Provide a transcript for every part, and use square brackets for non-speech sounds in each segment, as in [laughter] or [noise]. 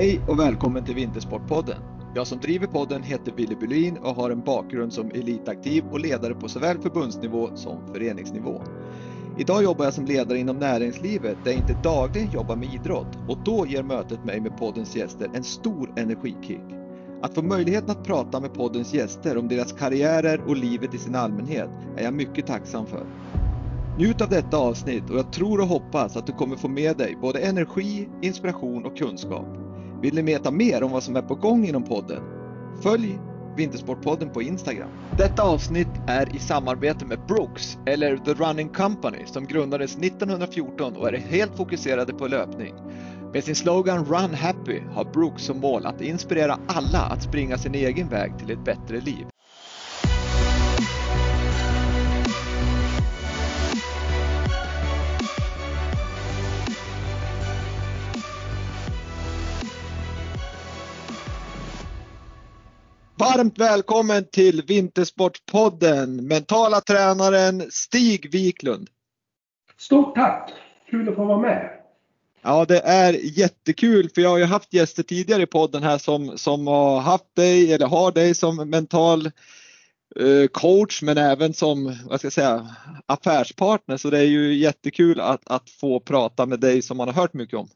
Hej och välkommen till Vintersportpodden. Jag som driver podden heter Willy Bylin och har en bakgrund som elitaktiv och ledare på såväl förbundsnivå som föreningsnivå. Idag jobbar jag som ledare inom näringslivet där jag inte dagligen jobbar med idrott och då ger mötet mig med poddens gäster en stor energikick. Att få möjligheten att prata med poddens gäster om deras karriärer och livet i sin allmänhet är jag mycket tacksam för. Njut av detta avsnitt och jag tror och hoppas att du kommer få med dig både energi, inspiration och kunskap. Vill ni veta mer om vad som är på gång inom podden? Följ Vintersportpodden på Instagram. Detta avsnitt är i samarbete med Brooks, eller The Running Company, som grundades 1914 och är helt fokuserade på löpning. Med sin slogan Run Happy har Brooks som mål att inspirera alla att springa sin egen väg till ett bättre liv. Varmt välkommen till Vintersportpodden, mentala tränaren Stig Wiklund. Stort tack! Kul att få vara med. Ja, det är jättekul för jag har ju haft gäster tidigare i podden här som, som har haft dig eller har dig som mental eh, coach men även som vad ska jag säga, affärspartner så det är ju jättekul att, att få prata med dig som man har hört mycket om.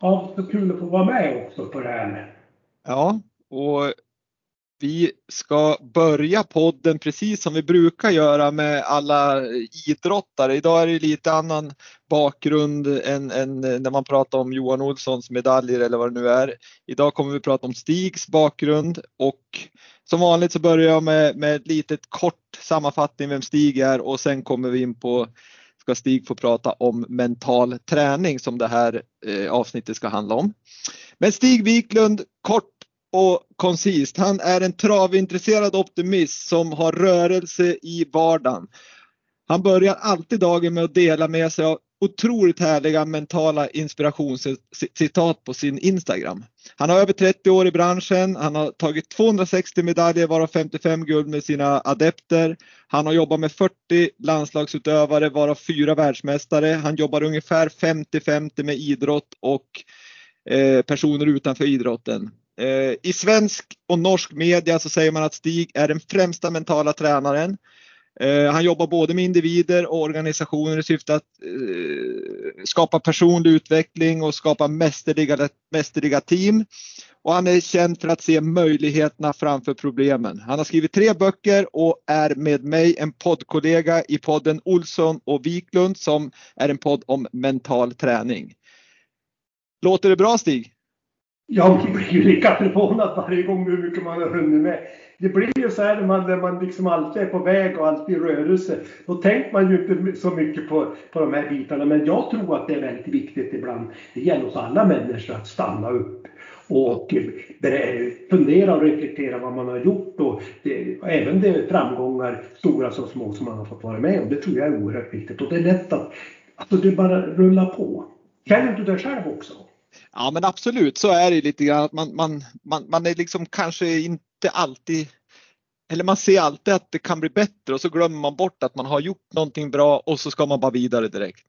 Ja, så kul att få vara med också på det här. Ja, och vi ska börja podden precis som vi brukar göra med alla idrottare. Idag är det lite annan bakgrund än, än, när man pratar om Johan Olssons medaljer eller vad det nu är. Idag kommer vi prata om Stigs bakgrund och som vanligt så börjar jag med, med ett litet kort sammanfattning vem Stig är och sen kommer vi in på ska Stig få prata om mental träning som det här eh, avsnittet ska handla om. Men Stig Wiklund, kort och koncist. Han är en travintresserad optimist som har rörelse i vardagen. Han börjar alltid dagen med att dela med sig av otroligt härliga mentala inspirationscitat på sin Instagram. Han har över 30 år i branschen. Han har tagit 260 medaljer varav 55 guld med sina adepter. Han har jobbat med 40 landslagsutövare varav fyra världsmästare. Han jobbar ungefär 50-50 med idrott och eh, personer utanför idrotten. Eh, I svensk och norsk media så säger man att Stig är den främsta mentala tränaren. Eh, han jobbar både med individer och organisationer i syfte att eh, skapa personlig utveckling och skapa mästerliga, mästerliga team. Och han är känd för att se möjligheterna framför problemen. Han har skrivit tre böcker och är med mig en poddkollega i podden Olsson och Wiklund som är en podd om mental träning. Låter det bra Stig? Jag blir ju lika förvånad varje gång hur mycket man har hunnit med. Det blir ju så här när man, när man liksom alltid är på väg och alltid i rörelse. Då tänker man ju inte så mycket på, på de här bitarna. Men jag tror att det är väldigt viktigt ibland. Det gäller oss alla människor att stanna upp och eh, fundera och reflektera vad man har gjort och det, även de framgångar, stora som små, som man har fått vara med om. Det tror jag är oerhört viktigt och det är lätt att alltså det bara rullar på. Känner du det själv också? Ja men absolut så är det lite grann att man, man, man, man är liksom kanske inte alltid eller man ser alltid att det kan bli bättre och så glömmer man bort att man har gjort någonting bra och så ska man bara vidare direkt.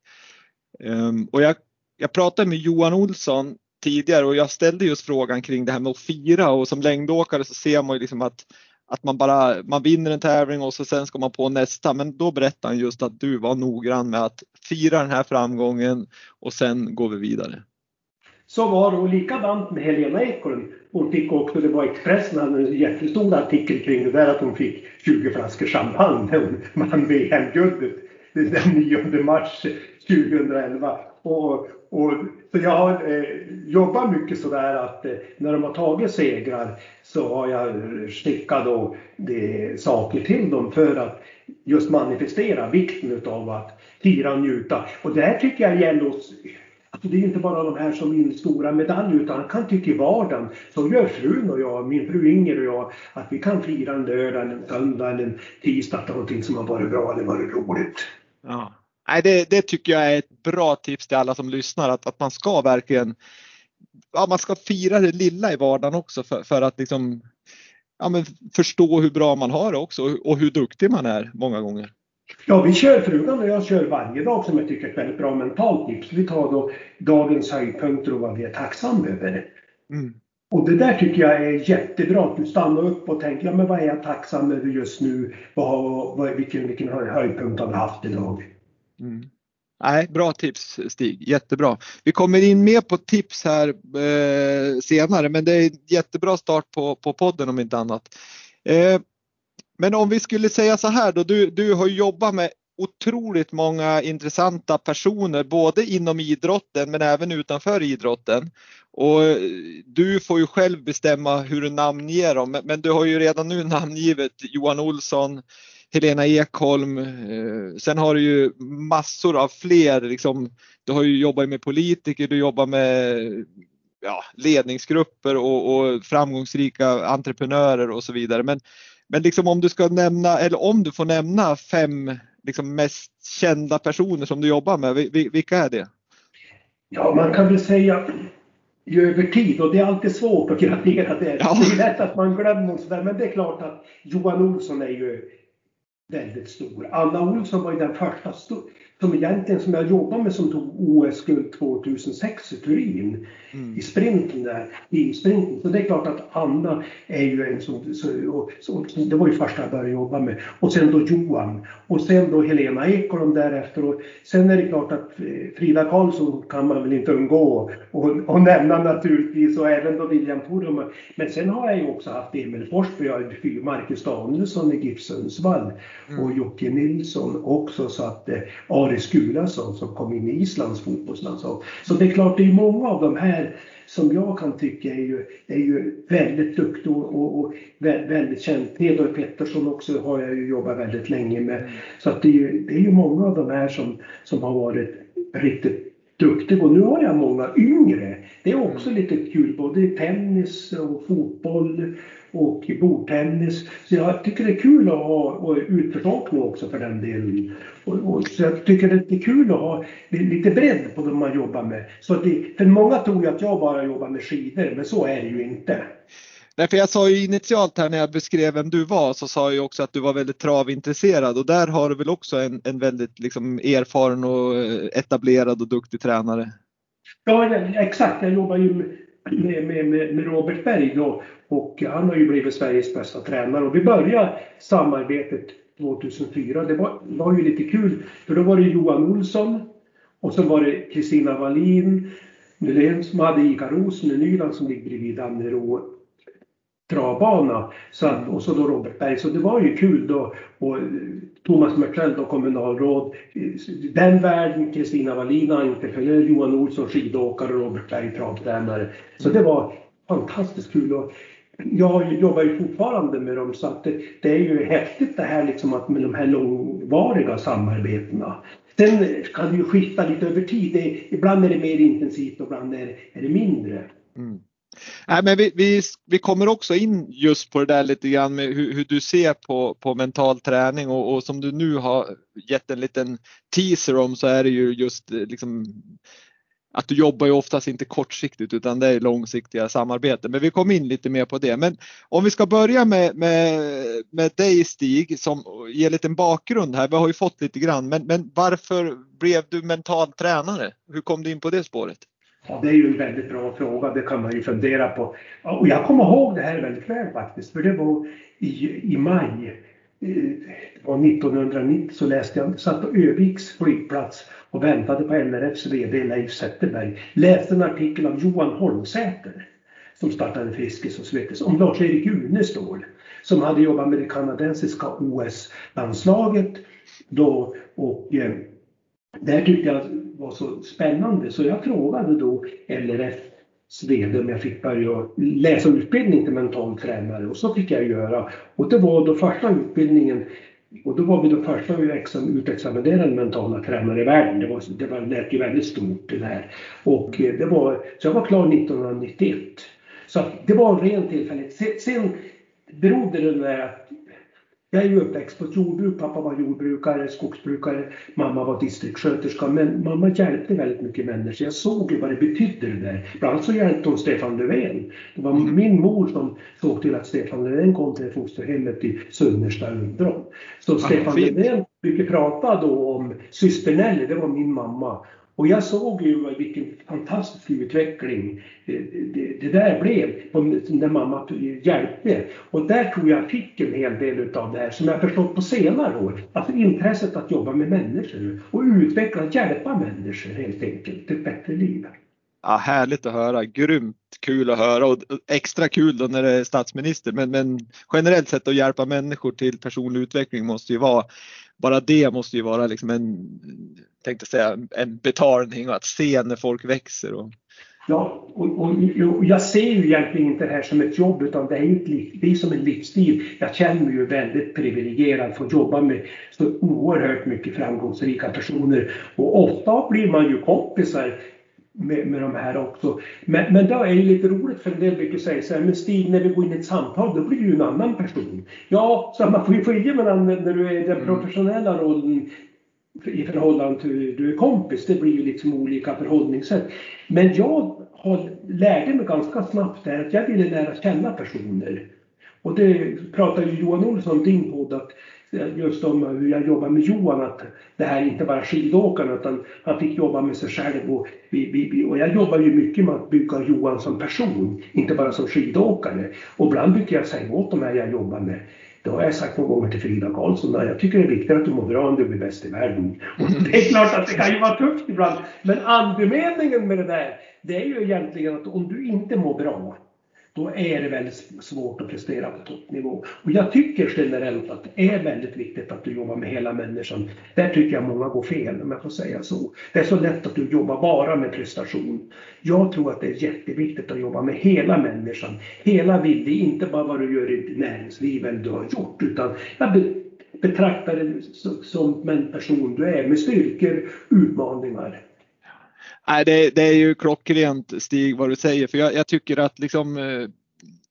Um, och jag, jag pratade med Johan Olsson tidigare och jag ställde just frågan kring det här med att fira och som längdåkare så ser man ju liksom att, att man bara man vinner en tävling och så sen ska man på nästa. Men då berättade han just att du var noggrann med att fira den här framgången och sen går vi vidare. Så var det och likadant med Helena Ekholm. Hon fick också, det var Expressen hade en jättestor artikel kring det där att hon fick 20 flaskor champagne när hon vann VM-guldet den 9 mars 2011. Och, och, så jag har eh, jobbat mycket sådär att eh, när de har tagit segrar så har jag skickat då det, saker till dem för att just manifestera vikten av att fira och njuta. Och det här tycker jag gäller oss det är inte bara de här som vinner stora medaljer utan han kan tycka i vardagen. Så gör frun och jag, min fru Inger och jag, att vi kan fira en lördag, en söndag eller en tisdag att någonting som har varit bra eller varit roligt. Ja. Nej, det, det, tycker jag är ett bra tips till alla som lyssnar att, att man ska verkligen ja, man ska fira det lilla i vardagen också för, för att liksom, ja, men förstå hur bra man har det också och hur duktig man är många gånger. Ja, vi kör, frugan och jag kör varje dag som jag tycker är ett väldigt bra mentalt tips. Vi tar då dagens höjdpunkter och vad vi är tacksamma över. Mm. Och det där tycker jag är jättebra, att du stannar upp och tänker, ja men vad är jag tacksam över just nu? Vad, vad, vilken, vilken höjdpunkt har vi haft idag? Mm. Nej, bra tips Stig, jättebra. Vi kommer in mer på tips här eh, senare men det är jättebra start på, på podden om inte annat. Eh, men om vi skulle säga så här då, du, du har jobbat med otroligt många intressanta personer både inom idrotten men även utanför idrotten. Och eh, du får ju själv bestämma hur du namnger dem men du har ju redan nu [laughs] namngivit Johan Olsson, Helena Ekholm. Eh, sen har du ju massor av fler. Liksom, du har ju jobbat med politiker, du jobbar med ja, ledningsgrupper och, och, framgångsrika entreprenörer och så vidare. Men, men liksom om du ska nämna, eller om du får nämna fem liksom mest kända personer som du jobbar med, vilka är det? Ja, man kan väl säga över tid och det är alltid svårt att gradera det. Ja. Det är lätt att man glömmer sådär, men det är klart att Johan Olsson är ju väldigt stor. Anna Olsson var ju den första som egentligen som jag jobbade med som tog OS-guld 2006 i Turin mm. i sprinten där, i sprinten. Så det är klart att Anna är ju en sån, så, och, så, det var ju första jag började jobba med. Och sen då Johan och sen då Helena Ekholm därefter. Och sen är det klart att eh, Frida Karlsson kan man väl inte undgå och, och nämna naturligtvis och även då William Poromaa. Men sen har jag ju också haft Emil Forsberg, Marcus Danielsson i GIF Sundsvall mm. och Jocke Nilsson också så att eh, Ari Skulason som kom in i Islands fotbollslandslag. Så det är klart, det är många av de här som jag kan tycka är ju, är ju väldigt duktiga och, och väldigt känd. Theodor Pettersson också har jag ju jobbat väldigt länge med. Så att det, är ju, det är ju många av de här som, som har varit riktigt duktiga. Och nu har jag många yngre. Det är också lite kul, både i tennis och fotboll och bordtennis. Så jag tycker det är kul att ha och utförsåkning också för den delen. Och, och, så jag tycker det är kul att ha lite bredd på det man jobbar med. Så det, för många tror ju att jag bara jobbar med skidor, men så är det ju inte. Därför jag sa ju initialt här när jag beskrev vem du var så sa jag också att du var väldigt travintresserad och där har du väl också en, en väldigt liksom erfaren och etablerad och duktig tränare? Ja exakt, jag jobbar ju med, med, med, med Robert Berg då och han har ju blivit Sveriges bästa tränare och vi började samarbetet 2004. Det var, var ju lite kul för då var det Johan Olsson och så var det Kristina Wallin Nylén som hade ICA Rosen i Nyland som ligger bredvid Annero travbana. Så att, och så då Robert Berg. Så det var ju kul då. Och eh, Thomas Mertell då kommunalråd. Den världen, Kristina Wallin entreprenör, Johan Olsson skidåkare och Robert Berg travtränare. Så det var fantastiskt kul. Och jag jobbar ju fortfarande med dem så att det, det, är ju häftigt det här liksom att med de här långvariga samarbetena. Sen kan det ju skifta lite över tid. Det, ibland är det mer intensivt och ibland är, är det mindre. Mm. Nej, men vi, vi, vi kommer också in just på det där lite grann med hur, hur du ser på, på mental träning och, och, som du nu har gett en liten teaser om så är det ju just eh, liksom att du jobbar ju oftast inte kortsiktigt utan det är långsiktiga samarbeten. Men vi kom in lite mer på det. Men om vi ska börja med, med, med dig Stig som ger lite bakgrund här. Vi har ju fått lite grann, men, men varför blev du mental tränare? Hur kom du in på det spåret? Ja, det är ju en väldigt bra fråga, det kan man ju fundera på. Och jag kommer ihåg det här väldigt väl faktiskt, för det var i, i maj det var 1990 så läste jag, satt på Öviks flygplats och väntade på LRFs VD Leif Zetterberg. Läste en artikel av Johan Holmsäter som startade Friskis och Svettis om Lars-Erik Unestål som hade jobbat med det kanadensiska OS-landslaget då och eh, det här tyckte jag var så spännande så jag frågade då LRF Svedum. jag fick börja läsa utbildning till mental tränare och så fick jag göra. Och det var då första utbildningen och då var vi de första liksom utexaminerade mentala tränare i världen. Det, var, det var, lät ju väldigt stort det där. Och eh, det var, så jag var klar 1991. Så det var en ren tillfällighet. Sen, sen berodde det med att jag är ju uppväxt på ett jordbruk. Pappa var jordbrukare, skogsbrukare. Mamma var distriktssköterska. Men mamma hjälpte väldigt mycket människor. Jag såg ju vad det betydde det där. Bland annat så hjälpte hon Stefan Löfven. Det var mm. min mor som såg till att Stefan Löfven kom till fosterhemmet i Sunnersta Undrom. Så Stefan Löfven brukar prata då om syster Nelly, det var min mamma. Och jag såg ju vilken fantastisk utveckling eh, det, det, där blev när mamma hjälpte. Och där tror jag fick en hel del av det här som jag förstått på senare år. Alltså intresset att jobba med människor och utveckla, hjälpa människor helt enkelt till ett bättre liv. Ja, härligt att höra, grymt kul att höra och extra kul då när det är statsminister. Men, men generellt sett att hjälpa människor till personlig utveckling måste ju vara, bara det måste ju vara liksom en, tänkte säga, en betalning och att se när folk växer. Och... Ja, och, och, och, jag ser ju egentligen inte det här som ett jobb utan det är, ett liv, det är som en livsstil. Jag känner mig ju väldigt privilegierad för att få jobba med så oerhört mycket framgångsrika personer och ofta blir man ju kompisar med, med de här också. Men, men det är ju lite roligt för en del brukar säga så här, men Stig när vi går in i ett samtal då blir du ju en annan person. Ja, så man får ju skilja mellan när du är i den mm. professionella rollen i förhållande till hur du är kompis. Det blir ju liksom olika förhållningssätt. Men jag har, lärde mig ganska snabbt där att jag ville lära känna personer. Och det pratar ju Johan Olsson, din podd, att just om hur jag jobbar med Johan, att det här är inte bara skidåkaren utan han fick jobba med sig själv. Och, och jag jobbar ju mycket med att bygga Johan som person, inte bara som skidåkare. Och ibland brukar jag säga åt de här jag jobbar med, det har jag sagt några gånger till Frida Karlsson, jag tycker det är viktigare att du mår bra än du blir bäst i världen. Och [laughs] det är klart att det kan ju vara tufft ibland, men andemeningen med det där, det är ju egentligen att om du inte mår bra, då är det väldigt svårt att prestera på toppnivå. Och jag tycker generellt att det är väldigt viktigt att du jobbar med hela människan. Där tycker jag många går fel, om jag får säga så. Det är så lätt att du jobbar bara med prestation. Jag tror att det är jätteviktigt att jobba med hela människan. Hela Willy, inte bara vad du gör i näringslivet eller du har gjort, utan jag betraktar dig som en person du är med styrkor, utmaningar Nej, det, det, är ju klockrent Stig vad du säger för jag, jag tycker att liksom eh,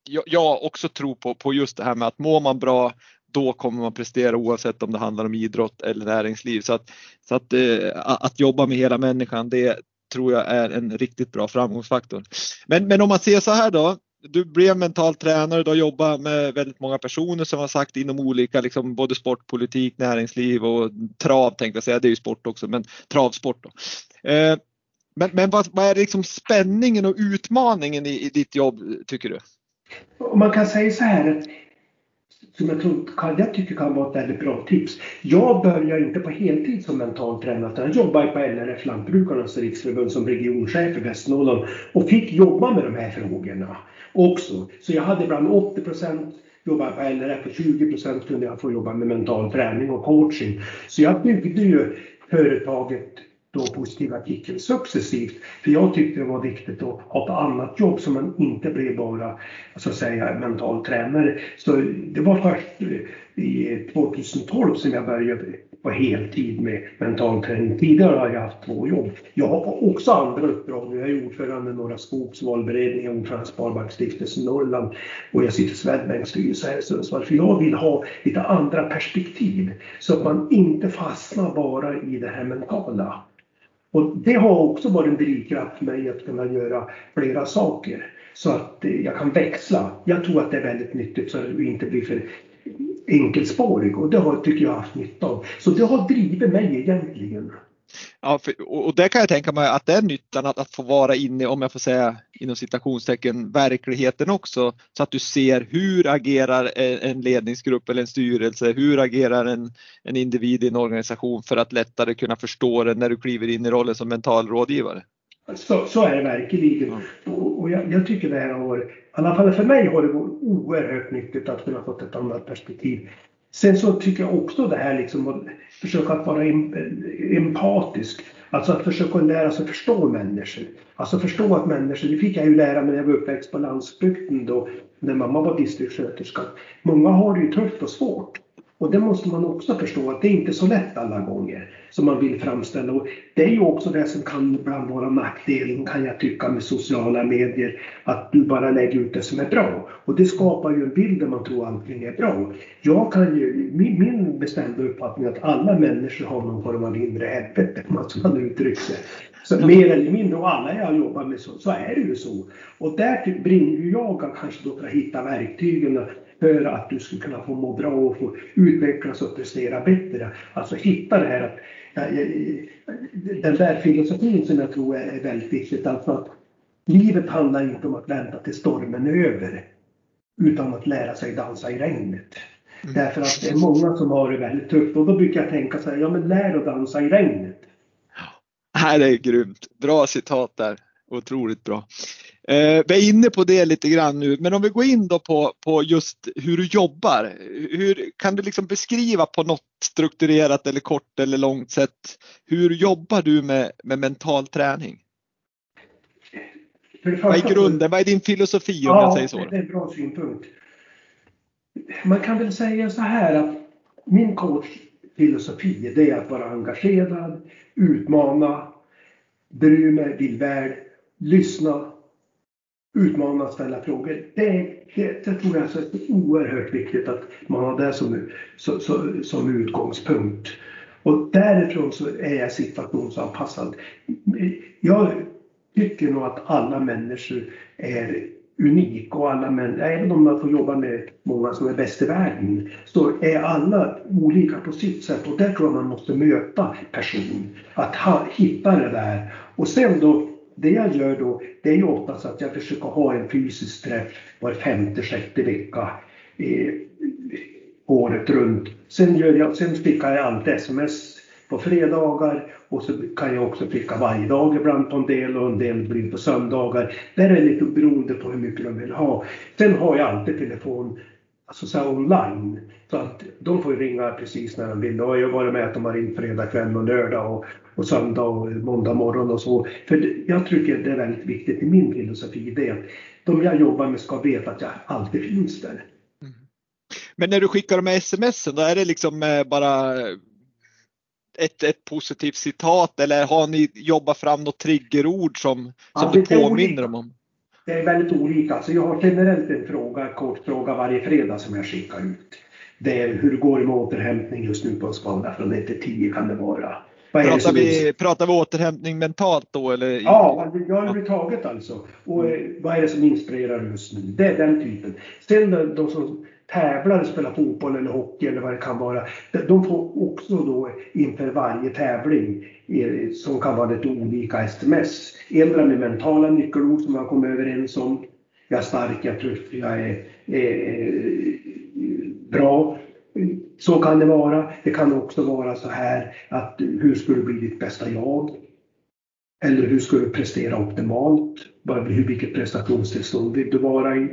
jag, jag, också tror på, på just det här med att mår man bra då kommer man prestera oavsett om det handlar om idrott eller näringsliv. Så att, så att, eh, att jobba med hela människan det tror jag är en riktigt bra framgångsfaktor. Men, men om man ser så här då, du blev mental tränare, du har jobbat med väldigt många personer som har sagt inom olika, liksom både sportpolitik, näringsliv och trav tänkte jag säga, det är ju sport också, men travsport. Då. Eh, men, men vad, vad, är liksom spänningen och utmaningen i, i ditt jobb tycker du? Man kan säga så här som jag, tror, jag tycker kan vara ett väldigt bra tips. Jag började inte på heltid som mental tränare utan jag jobbade på LRF Lantbrukarnas riksförbund som regionchef i Västernorrland och fick jobba med de här frågorna också. Så jag hade ibland 80 procent jobbar på LRF och 20 procent kunde jag få jobba med mental träning och coaching. Så jag byggde ju företaget då positiv artikel successivt. För jag tyckte det var viktigt att ha ett annat jobb så man inte blev bara så att säga mental tränare. Så det var först i 2012 som jag började på heltid med mental träning. Tidigare har jag haft två jobb. Jag har också andra uppdrag. Jag är ordförande i Norra Skogs valberedning, ordförande i Sparbanksstiftelsen Norrland och jag sitter i Swedbanks styrelse här i Sundsvall. För jag vill ha lite andra perspektiv så att man inte fastnar bara i det här mentala. Och det har också varit en drivkraft för mig att kunna göra flera saker så att eh, jag kan växla. Jag tror att det är väldigt nyttigt så att du inte blir för enkelspårig och det har, tycker jag har haft nytta av. Så det har drivit mig egentligen. Ja, för, och där kan jag tänka mig att det är nyttan att, att få vara inne, om jag får säga inom citationstecken, verkligheten också. Så att du ser hur agerar en ledningsgrupp eller en styrelse, hur agerar en, en individ i en organisation för att lättare kunna förstå det när du kliver in i rollen som mental rådgivare. Så, så är det verkligen. Och, och jag, jag, tycker det här har varit, i alla fall för mig har det varit oerhört nyttigt att kunna få ett annat perspektiv. Sen så tycker jag också det här liksom att försöka att vara empatisk. Alltså att försöka lära sig förstå människor. Alltså förstå att människor, det fick jag ju lära mig när jag var uppväxt på landsbygden då, när mamma var distriktssköterska. Många har det ju tufft och svårt. Och det måste man också förstå att det är inte så lätt alla gånger som man vill framställa. Och det är ju också det som kan ibland vara nackdelen kan jag tycka med sociala medier. Att du bara lägger ut det som är bra. Och det skapar ju en bild där man tror allting är bra. Jag kan ju, min, min bestämda uppfattning är att alla människor har någon form av inre helvete, som man uttrycker sig. Så mer eller mindre, och alla jag jobbar med så, så är det ju så. Och där typ brinner ju jag kanske då för att hitta verktygen för att du ska kunna få må bra och få utvecklas och prestera bättre. Alltså hitta det här att den där filosofin som jag tror är väldigt viktigt. Alltså att livet handlar inte om att vänta till stormen är över. Utan att lära sig dansa i regnet. Mm. Därför att det är många som har det väldigt tufft och då brukar jag tänka så här, ja men lär att dansa i regnet. Ja, det är grymt. Bra citat där. Otroligt bra. Eh, vi är inne på det lite grann nu, men om vi går in då på, på just hur du jobbar. Hur, kan du liksom beskriva på något strukturerat eller kort eller långt sätt, hur jobbar du med, med mental träning? vad är grunden? Vad är din filosofi om ja, jag säger så? Det är en bra synpunkt. Man kan väl säga så här att min coachfilosofi det är att vara engagerad, utmana, bry mig, vill väl, lyssna, utmana, ställa frågor. Det, det, det tror jag är oerhört viktigt att man har det som, som, som, som utgångspunkt. Och därifrån så är jag situationsanpassad. Jag tycker nog att alla människor är unika och alla människor, även om man får jobba med många som är bäst i världen, så är alla olika på sitt sätt och där tror jag man måste möta person. Att ha, hitta det där. Och sen då, det jag gör då, det är ju oftast att jag försöker ha en fysisk träff var femte, sjätte vecka eh, året runt. Sen, gör jag, sen skickar jag alltid sms på fredagar och så kan jag också skicka varje dag ibland på en del och en del blir på söndagar. Det är lite beroende på hur mycket de vill ha. Sen har jag alltid telefon alltså så online. Så att de får ringa precis när de vill. Och jag har varit med att de har ringt fredag kväll och lördag och, och söndag och måndag morgon och så. För jag tycker det är väldigt viktigt i min filosofi det att de jag jobbar med ska veta att jag alltid finns där. Mm. Men när du skickar de här sms då är det liksom eh, bara ett, ett positivt citat eller har ni jobbat fram något triggerord som, som ja, du påminner dem om? Det är väldigt olika. Alltså jag har generellt en fråga, kort fråga varje fredag som jag skickar ut. Det är hur det går med återhämtning just nu på en skala från 1 till 10 kan det vara. Vad pratar, vi, är... pratar vi återhämtning mentalt då? Eller? Ja, överhuvudtaget alltså. Och mm. vad är det som inspirerar just nu? Det är den typen. Sen de, som tävlar, spelar fotboll eller hockey eller vad det kan vara. De får också då inför varje tävling som kan vara lite olika sms. Ändra med mentala nyckelord som man kommer överens om. Jag är stark, jag är tuff, jag är, är, är bra. Så kan det vara. Det kan också vara så här att hur ska du bli ditt bästa jag? Eller hur ska du prestera optimalt? Vilket prestationstillstånd vill du vara i?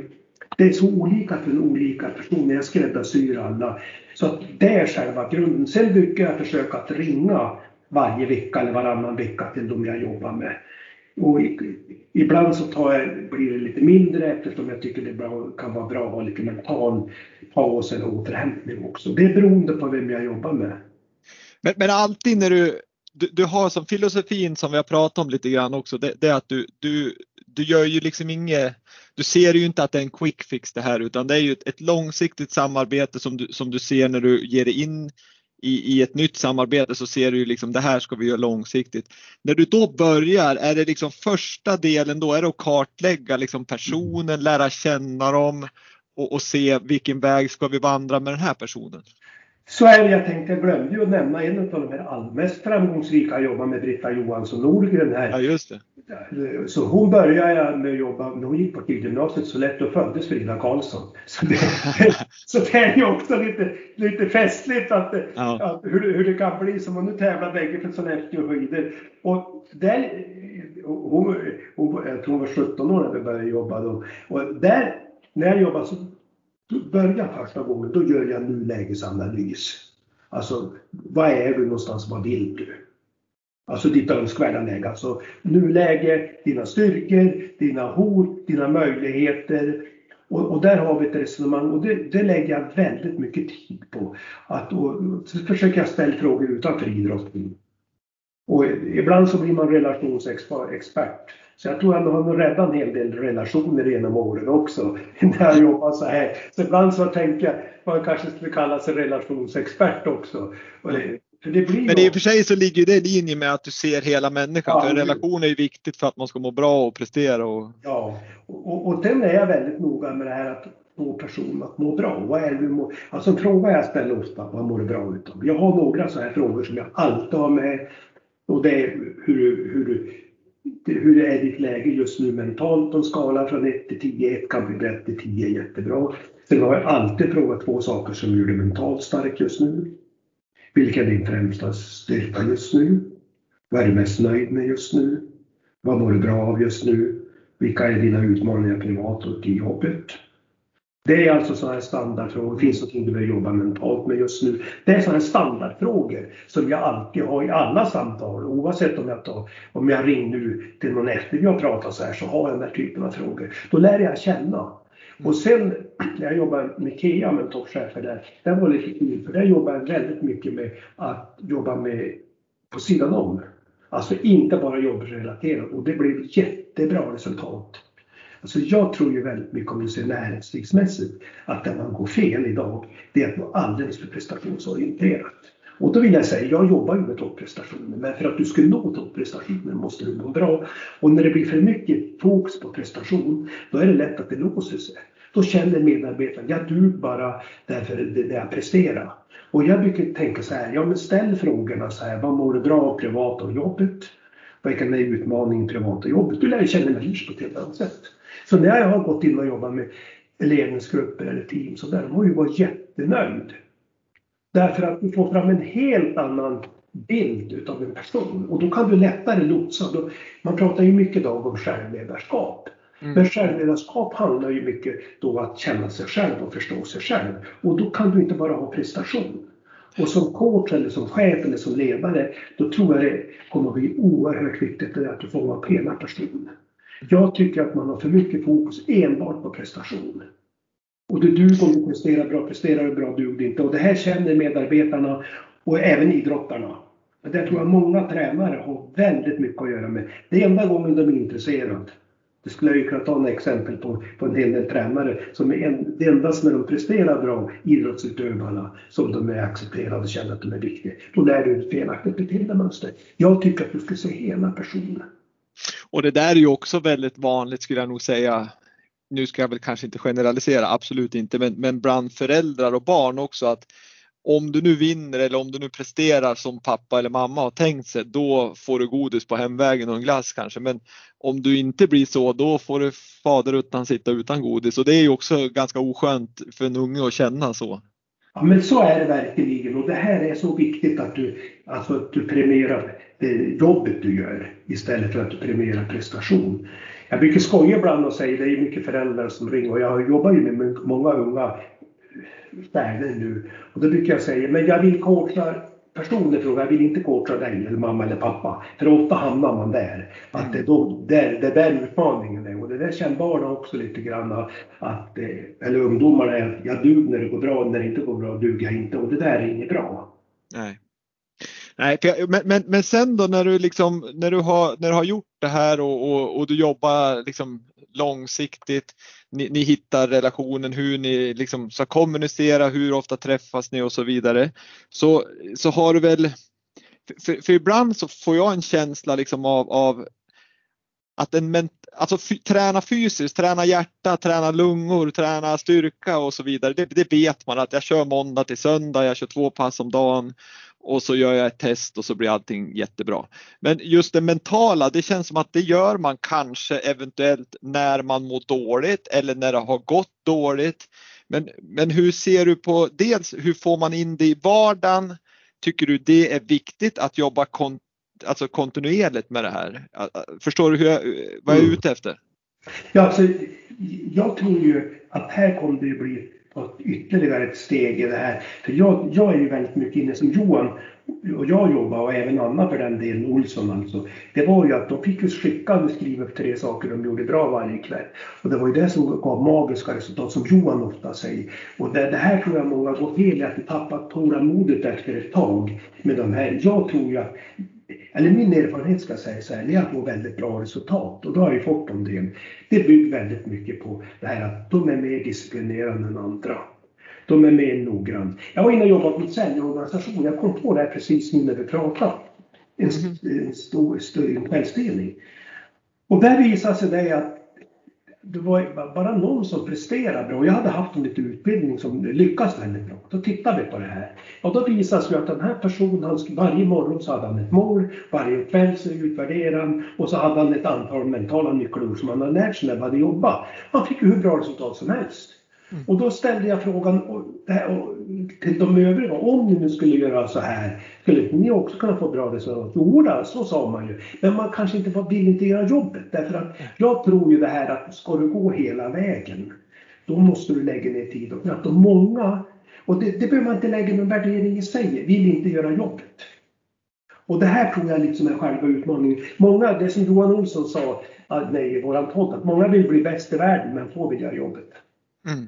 Det är så olika för olika personer. Jag skräddarsyr alla. Så att det är själva grunden. Sen brukar jag försöka att ringa varje vecka eller varannan vecka till de jag jobbar med. Och ibland så tar jag, blir det lite mindre eftersom jag tycker det bra, kan vara bra att ha lite mental paus eller återhämtning också. Det är beroende på vem jag jobbar med. Men, men alltid när du, du, du, har som filosofin som vi har pratat om lite grann också, det, det är att du, du, du gör ju liksom inget, du ser ju inte att det är en quick fix det här utan det är ju ett, ett långsiktigt samarbete som du, som du ser när du ger dig in i, i ett nytt samarbete så ser du ju liksom det här ska vi göra långsiktigt. När du då börjar, är det liksom första delen då är det att kartlägga liksom personen, lära känna dem och, och se vilken väg ska vi vandra med den här personen? Så är det, jag tänkte, jag glömde ju att nämna en av de här mest framgångsrika jag jobbar med, Britta Johansson Nordgren här. Ja, just det. Så hon började med att jobba, när hon gick på Killgymnasiet så lätt och föddes Frida Karlsson. Så det, [laughs] så det är ju också lite, lite festligt att, ja. att hur, hur, det kan bli som om nu tävlar bägge för Sollefteå skidor. Och där, hon, hon, jag tror hon var 17 år när vi började jobba då. Och där, när jag jobbade så börjar första gången, då gör jag nulägesanalys. Alltså, vad är du någonstans, vad vill du? Alltså ditt önskvärda läge. Alltså nuläge, dina styrkor, dina hot, dina möjligheter. Och, och där har vi ett resonemang och det, det, lägger jag väldigt mycket tid på. Att, och, så försöker jag ställa frågor utanför idrotten. Och eh, ibland så blir man relationsexpert. Så jag tror att jag har räddat en hel del relationer genom åren också. [laughs] När jag jobbar så här. Så ibland så tänker jag att man kanske skulle kalla sig relationsexpert också. Men i och för sig så ligger det i linje med att du ser hela människan. Ja, för relation är viktigt för att man ska må bra och prestera. Och... Ja, och, och sen är jag väldigt noga med det här att få personen att må bra? Vad är det må, alltså en fråga jag ställer ofta, vad mår du bra utav? Jag har några sådana här frågor som jag alltid har med. Och det är hur, hur, hur är ditt läge just nu mentalt på en skala från 1 till 10? 1 kan bli bättre, till 10 är jättebra. Sen har jag alltid frågat två saker som gör dig mentalt stark just nu. Vilken är din främsta styrka just nu? Vad är du mest nöjd med just nu? Vad mår du bra av just nu? Vilka är dina utmaningar privat och i jobbet? Det är alltså sådana här standardfrågor. Finns det någonting du behöver jobba mentalt med just nu? Det är sådana här standardfrågor som jag alltid har i alla samtal. Oavsett om jag, tar, om jag ringer nu till någon efter vi har pratat så här så har jag den här typen av frågor. Då lär jag känna. Och sen när jag jobbade med KEA, mentorchefer där, det var lite kul för där jobbade jag väldigt mycket med att jobba med på sidan om. Alltså inte bara jobbrelaterat och det blev jättebra resultat. Alltså jag tror ju väldigt mycket om du ser näringslivsmässigt att där man går fel idag, det är att vara alldeles för prestationsorienterat. Och då vill jag säga, jag jobbar ju med topprestationer, men för att du ska nå topprestationer måste du må bra. Och när det blir för mycket fokus på prestation, då är det lätt att det låser sig. Då känner medarbetaren, jag duger bara därför det, det jag presterar. Och jag brukar tänka så här, ja men ställ frågorna så här, vad mår du bra av privat och jobbet? Vilken är utmaningen privat och jobbet? Du lär känna människor på ett helt annat sätt. Så när jag har gått in och jobbat med ledningsgrupper eller team så där, de har ju varit jättenöjd. Därför att du får fram en helt annan bild utav en person och då kan du lättare lotsa. Man pratar ju mycket idag om självledarskap. Mm. Men självledarskap handlar ju mycket då att känna sig själv och förstå sig själv. Och då kan du inte bara ha prestation. Och som coach eller som chef eller som ledare, då tror jag det kommer att bli oerhört viktigt att du får vara hela personen. Jag tycker att man har för mycket fokus enbart på prestation. Och du duger om du presterar bra, presterar du bra duger inte. Och det här känner medarbetarna och även idrottarna. Men det tror jag många tränare har väldigt mycket att göra med. Det är enda gången de är intresserade det skulle jag ju kunna ta några exempel på, på en hel del tränare som är en, det endast när de presterar bra, idrottsutövarna, som de är accepterade och känner att de är viktiga. Då lär du ett felaktigt beteendemönster. Jag tycker att du ska se hela personen. Och det där är ju också väldigt vanligt skulle jag nog säga. Nu ska jag väl kanske inte generalisera, absolut inte, men, men bland föräldrar och barn också att om du nu vinner eller om du nu presterar som pappa eller mamma har tänkt sig, då får du godis på hemvägen och en glass kanske. Men om du inte blir så, då får du faderuttan sitta utan godis och det är ju också ganska oskönt för en unge att känna så. Ja men så är det verkligen och det här är så viktigt att du, alltså att du premierar det jobbet du gör istället för att du premierar prestation. Jag brukar skoja ibland och säga, det är mycket föräldrar som ringer och jag jobbar ju med många unga värden nu. Och då brukar jag säga, men jag vill coacha personer frågar, jag vill inte coacha dig eller mamma eller pappa. För ofta hamnar man där. Att det, då, där, det där utmaningen är. Det där känner också lite grann att, eh, eller ungdomarna jag duger när det går bra, när det inte går bra duger jag inte. Och det där är inget bra. Nej. Nej, jag, men, men, men sen då när du, liksom, när du, har, när du har gjort det här och, och, och du jobbar liksom långsiktigt, ni, ni, hittar relationen, hur ni liksom ska kommunicera, hur ofta träffas ni och så vidare. Så, så har du väl, för, för ibland så får jag en känsla liksom av, av att en alltså träna fysiskt, träna hjärta, träna lungor, träna styrka och så vidare. Det, det, vet man att jag kör måndag till söndag, jag kör två pass om dagen och så gör jag ett test och så blir allting jättebra. Men just det mentala, det känns som att det gör man kanske eventuellt när man mår dåligt eller när det har gått dåligt. Men, men hur ser du på dels hur får man in det i vardagen? Tycker du det är viktigt att jobba kontinuerligt alltså kontinuerligt med det här? Förstår du hur jag, vad jag är ute efter? Ja, alltså, jag tror ju att här kommer det bli ytterligare ett steg i det här. För jag, jag är ju väldigt mycket inne som Johan och jag jobbar och även Anna för den delen, Olsson alltså. Det var ju att de fick ju skicka och skriva tre saker de gjorde bra varje kväll. Och det var ju det som gav magiska resultat som Johan ofta säger. Och det, det här tror jag många går fel i, att de tappat tålamodet efter ett tag med de här. Jag tror ju att eller min erfarenhet ska jag säga så här, det är att få väldigt bra resultat och då har jag ju fått dem det. Det bygger väldigt mycket på det här att de är mer disciplinerade än andra. De är mer noggranna. Jag var inne och jobbade på en säljorganisation, jag kom på det här precis nu när vi pratade. En, mhm. en stor, stor kvällstidning. Och där visade sig det att det var bara någon som presterade och Jag hade haft en liten utbildning som lyckades väldigt bra. Då tittade vi på det här. Och då visade det sig att den här personen, han, varje morgon så hade han ett mål, varje kväll så utvärderade han och så hade han ett antal mentala nyckelord som han hade lärt sig när han hade jobbat. Han fick ju hur bra resultat som helst. Mm. Och då ställde jag frågan till de övriga, om ni nu skulle göra så här, skulle ni också kunna få bra resultat? Jo, så sa man ju. Men man kanske inte var villig att göra jobbet. Därför att jag tror ju det här att ska du gå hela vägen, då måste du lägga ner tid och kraft. Och många, och det, det behöver man inte lägga någon värdering i sig, vill inte göra jobbet. Och det här tror jag liksom är själva utmaningen. Många, det som Johan Olsson sa nej, i våran podd, att många vill bli bäst i världen men få vill göra jobbet. Mm.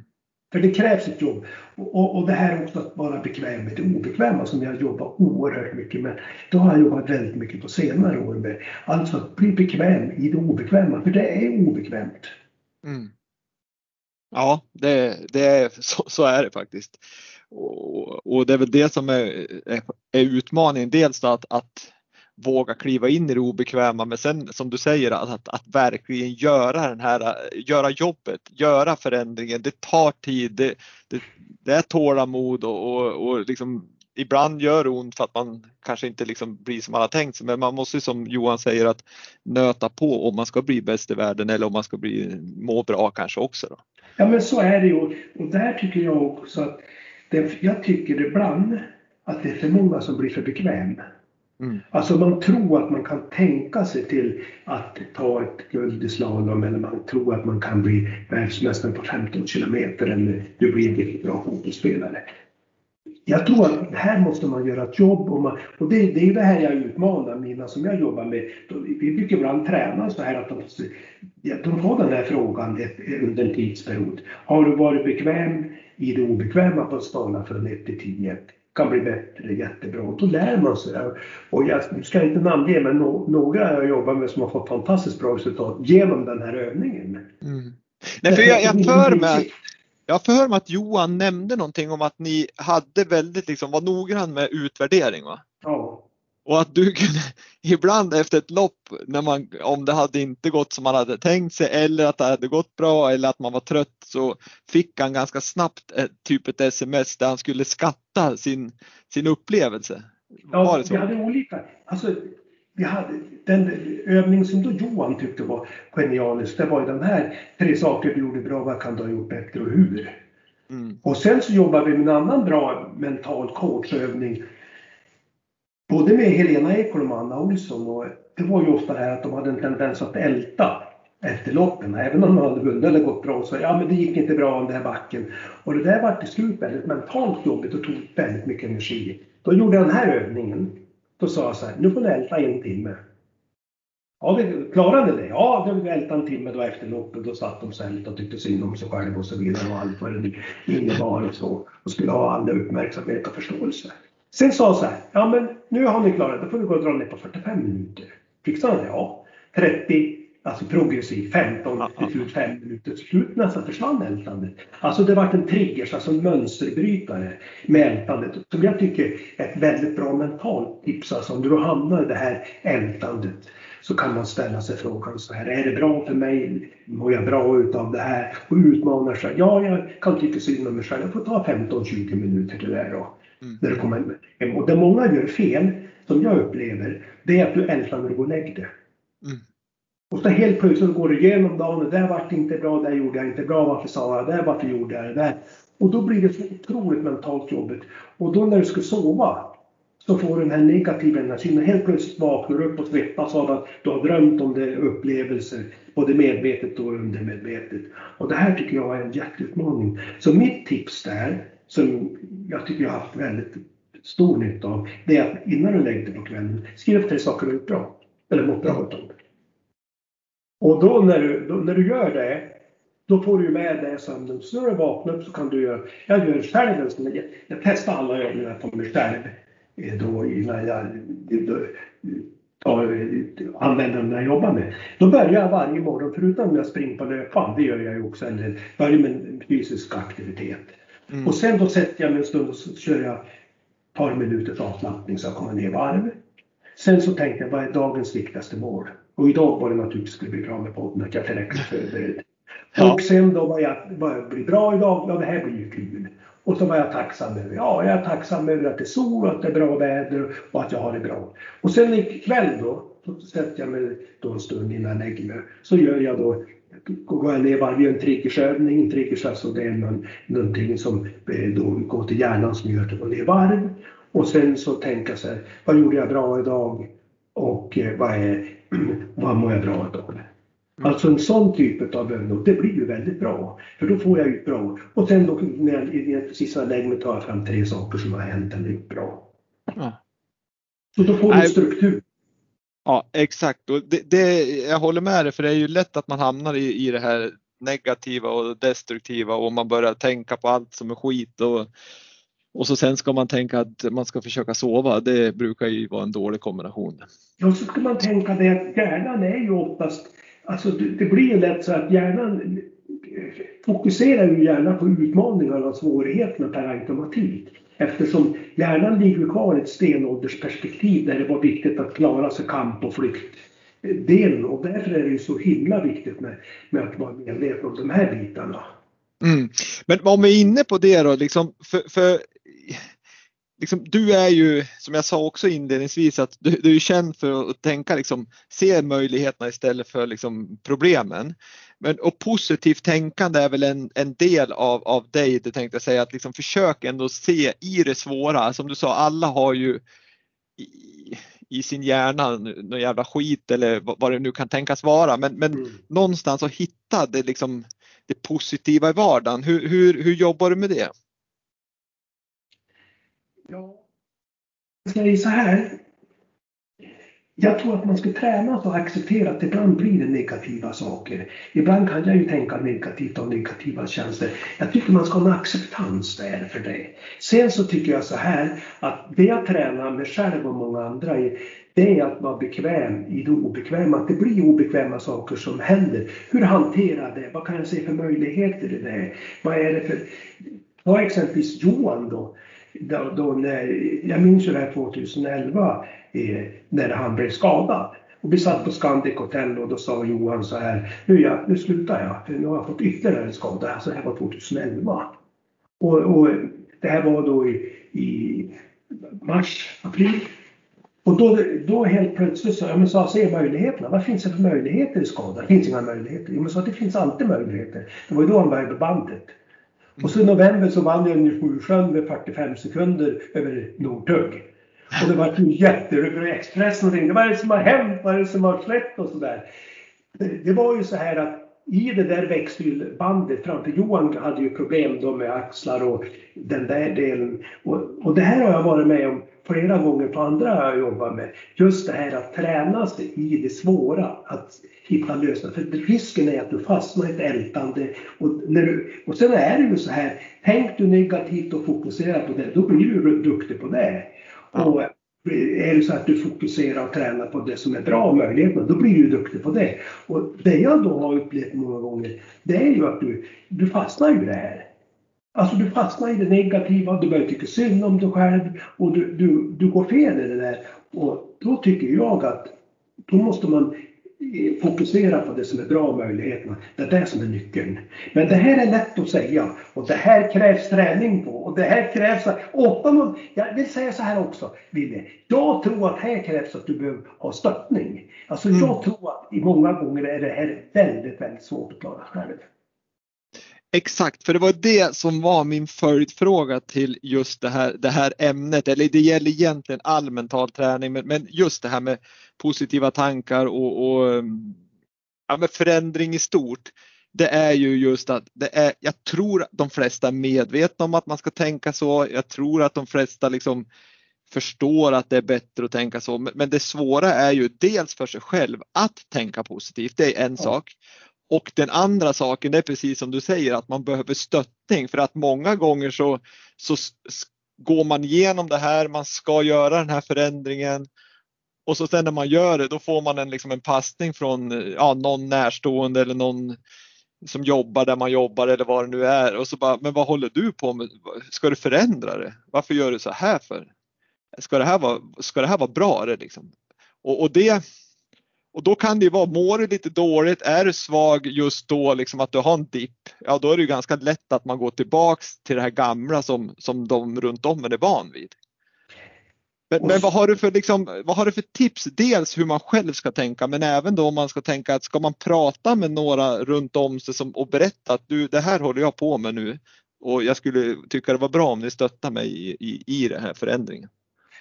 För det krävs ett jobb. Och, och det här också att vara bekväm med det obekväma som jag jobbar oerhört mycket med. Det har jag jobbat väldigt mycket på senare år med. Alltså att bli bekväm i det obekväma, för det är obekvämt. Mm. Ja, det, det är, så, så, är det faktiskt. Och, och, det är väl det som är, är, är utmaningen. Dels att, att våga kliva in i det obekväma men sen som du säger att, att, att, verkligen göra den här, göra jobbet, göra förändringen. Det tar tid, det, det, det är tålamod och, och, och liksom, ibland gör det ont för att man kanske inte liksom blir som man har tänkt sig men man måste som Johan säger att nöta på om man ska bli bäst i världen eller om man ska bli, må bra kanske också. Då. Ja men så är det ju och där tycker jag också att det, jag tycker ibland att det är för många som blir för bekväma. Mm. Alltså man tror att man kan tänka sig till att ta ett guld i slalom eller man tror att man kan bli världsmästare på 15 kilometer eller du blir en riktigt bra fotbollsspelare. Jag tror att här måste man göra ett jobb och, man, och det, det är det här jag utmanar mina som jag jobbar med. Vi brukar ibland träna så här att de, de får den här frågan under en tidsperiod. Har du varit bekväm i det obekväma på en skala från 1 till 10? Kan bli bättre, jättebra. Och då lär man sig. Och jag ska inte namnge, men no några jag jobbar med som har fått fantastiskt bra resultat genom den här övningen. Mm. Nej, för jag, jag för mig jag för mig att Johan nämnde någonting om att ni hade väldigt, liksom, var noggrann med utvärdering va? Ja. Och att du kunde [laughs] ibland efter ett lopp, när man, om det hade inte gått som man hade tänkt sig eller att det hade gått bra eller att man var trött så fick han ganska snabbt ett, typ ett sms där han skulle skatta sin, sin upplevelse. Ja, var det så? vi hade olika. Alltså, vi hade, den övning som då Johan tyckte var genialisk, det var ju den här tre saker du gjorde bra, vad kan du ha gjort bättre och hur? Mm. Och sen så jobbade vi med en annan bra mental coachövning både med Helena Ekholm och Anna Olsson. Och det var ju ofta det här att de hade en tendens att älta efter loppen. Även om de hade vunnit eller gått bra så ja men det gick inte bra om den här backen. Och det där var till slut väldigt mentalt jobbigt och tog väldigt mycket energi. Då gjorde jag den här övningen. Då sa jag så här, nu får ni älta en timme. Ja, vi klarade det? Ja, det ältade en timme då efter loppet. Då satt de sig och tyckte synd om sig själva och så vidare och allt vad det innebar och så. Och skulle ha all uppmärksamhet och förståelse. Sen sa han så här, ja men nu har ni klarat det, då får vi gå och dra ner på 45 minuter. Fixar han det? Ja. 30, alltså progressiv, 15 till slut 5 minuter. Till slut nästan försvann ältandet. Alltså det vart en trigger, alltså en mönsterbrytare med ältandet. Som jag tycker är ett väldigt bra mentalt tips. Alltså om du hamnar i det här ältandet så kan man ställa sig frågan så här, är det bra för mig? Mår jag bra utav det här? Och utmanar sig. Ja, jag kan tycka synd om mig själv. Jag får ta 15-20 minuter till det då. Mm. När du kommer hem. Och det många gör fel, som jag upplever, det är att du ältar när du går och lägger dig. Mm. Och så helt plötsligt går du igenom dagen, det där vart inte bra, det gjorde jag inte bra, varför sa jag det, varför gjorde jag det där? Och då blir det så otroligt mentalt jobbigt. Och då när du ska sova så får du den här negativa energin och helt plötsligt vaknar du upp och svettas av att du har drömt om det upplevelser, både medvetet och undermedvetet. Och det här tycker jag är en jätteutmaning. Så mitt tips där, som jag tycker jag har haft väldigt stor nytta av, det är att innan du lägger dig på kvällen, skriv tre saker du gjort bra. Eller mått bra utav. Och då när, du, då när du gör det, då får du med det sömnen. Så när du vaknar upp så kan du göra, jag gör själv en sån jag, jag testar alla övningar på mig själv eh, då innan jag då, tar, använder dem när jag jobbar med. Då börjar jag varje morgon, förutom när jag springer på löpband, det gör jag ju också, eller börjar med fysisk aktivitet. Mm. Och sen då sätter jag mig en stund och så kör jag ett par minuters avslappning så jag kommer ner i varv. Sen så tänkte jag, vad är dagens viktigaste mål? Och idag var det naturligtvis att bli bra med podden, att jag är tillräckligt [laughs] förberedd. Ja. Och sen då var jag, var jag blir bra idag, ja det här blir ju kul. Och så var jag tacksam över, ja jag är tacksam över att det är sol, att det är bra väder och att jag har det bra. Och sen ikväll då, så sätter jag mig då en stund innan jag lägger mig. Så gör jag då går jag ner varje en triggersövning. En triggers alltså det är någon, någonting som eh, då går till hjärnan som gör att går ner varv. Och sen så tänka så här, vad gjorde jag bra idag? Och eh, vad, är, [clears throat] vad mår jag bra av? Mm. Alltså en sån typ av övning, det blir ju väldigt bra. För då får jag ut bra. Och sen då när jag precis när jag lägger mig tar jag fram tre saker som har hänt eller gjort bra. Ja. Så då får du struktur. Ja exakt och det, det, jag håller med dig för det är ju lätt att man hamnar i, i det här negativa och destruktiva och man börjar tänka på allt som är skit och, och så sen ska man tänka att man ska försöka sova. Det brukar ju vara en dålig kombination. Ja, så ska man tänka det att hjärnan är ju oftast, alltså det blir ju lätt så att hjärnan fokuserar ju gärna på utmaningarna och svårigheterna per automatik. Eftersom hjärnan ligger kvar i ett stenåldersperspektiv där det var viktigt att klara sig kamp och flykt delen och därför är det ju så himla viktigt med, med att vara medveten om de här bitarna. Mm. Men om vi är inne på det då, liksom, för, för liksom, du är ju, som jag sa också inledningsvis, att du, du är känd för att tänka, liksom, se möjligheterna istället för liksom, problemen. Men, och positivt tänkande är väl en, en del av, av dig, det tänkte jag säga, att liksom försök ändå se i det svåra. Som du sa, alla har ju i, i sin hjärna någon jävla skit eller vad det nu kan tänkas vara. Men, men mm. någonstans att hitta det, liksom, det positiva i vardagen. Hur, hur, hur jobbar du med det? Ja, jag säger så här. Jag tror att man ska träna och acceptera att ibland blir det negativa saker. Ibland kan jag ju tänka negativt om negativa känslor. Jag tycker man ska ha en acceptans där för det. Sen så tycker jag så här att det jag tränar mig själv och många andra i det är att vara bekväm i det obekväma. Att det blir obekväma saker som händer. Hur hanterar jag det? Vad kan jag se för möjligheter i det? Vad är det för... Ta exempelvis Johan då. då, då när, jag minns ju det här 2011 när han blev skadad. Och vi satt på Scandic Hotel och då sa Johan så här, nu, jag, nu slutar jag för nu har jag fått ytterligare en skada. Alltså det här var 2011. Och, och det här var då i, i mars, april. Och då, då helt plötsligt så, ja men jag ser möjligheterna. Vad finns det för möjligheter i skada? Det finns inga möjligheter. Jo men sa, det finns alltid möjligheter. Det var ju då han började bandet. Och så i november så vann jag Nysjösjön med 45 sekunder över Nordtugg. Och det var ju jätteroligt. Expressen ringde. Vad är det som har hänt? Vad är det som har skett? Och sådär. Det, var ju så här att i det där växte bandet fram. till Johan hade ju problem då med axlar och den där delen. Och, och det här har jag varit med om flera gånger på andra jag jobbat med. Just det här att träna sig i det svåra. Att hitta lösningar. För risken är att du fastnar i ett ältande. Och, när du, och sen är det ju så här. Tänk du negativt och fokuserar på det. Då blir du duktig på det. Och är det så att du fokuserar och tränar på det som är bra och möjligheterna, då blir du duktig på det. Och det jag då har upplevt många gånger, det är ju att du, du fastnar i det här. Alltså du fastnar i det negativa, du börjar tycka synd om dig själv och du, du, du går fel i det där. Och då tycker jag att då måste man fokusera på det som är bra möjligheterna. Det är det som är nyckeln. Men det här är lätt att säga och det här krävs träning på och det här krävs åtta Jag vill säga så här också, Wille. Jag tror att här krävs att du behöver ha stöttning. Alltså mm. jag tror att i många gånger är det här väldigt, väldigt svårt att klara själv. Exakt, för det var det som var min följdfråga till just det här, det här ämnet. Eller det gäller egentligen all mental träning men, men just det här med positiva tankar och, och ja, med förändring i stort. Det är ju just att det är, jag tror att de flesta är medvetna om att man ska tänka så. Jag tror att de flesta liksom förstår att det är bättre att tänka så. Men det svåra är ju dels för sig själv att tänka positivt, det är en ja. sak. Och den andra saken det är precis som du säger att man behöver stöttning för att många gånger så, så går man igenom det här, man ska göra den här förändringen och så sen när man gör det då får man en, liksom en passning från ja, någon närstående eller någon som jobbar där man jobbar eller vad det nu är och så bara, men vad håller du på med? Ska du förändra det? Varför gör du så här för? Ska det här vara, ska det här vara bra? Det liksom? och, och det och då kan det ju vara, mår du lite dåligt, är du svag just då, liksom att du har en dipp, ja då är det ju ganska lätt att man går tillbaks till det här gamla som, som de runt om är van vid. Men, men, vad, har du för liksom, vad har du för tips? Dels hur man själv ska tänka men även då om man ska tänka att ska man prata med några runt om sig som, och berätta att du det här håller jag på med nu och jag skulle tycka det var bra om ni stöttar mig i, i, i den här förändringen.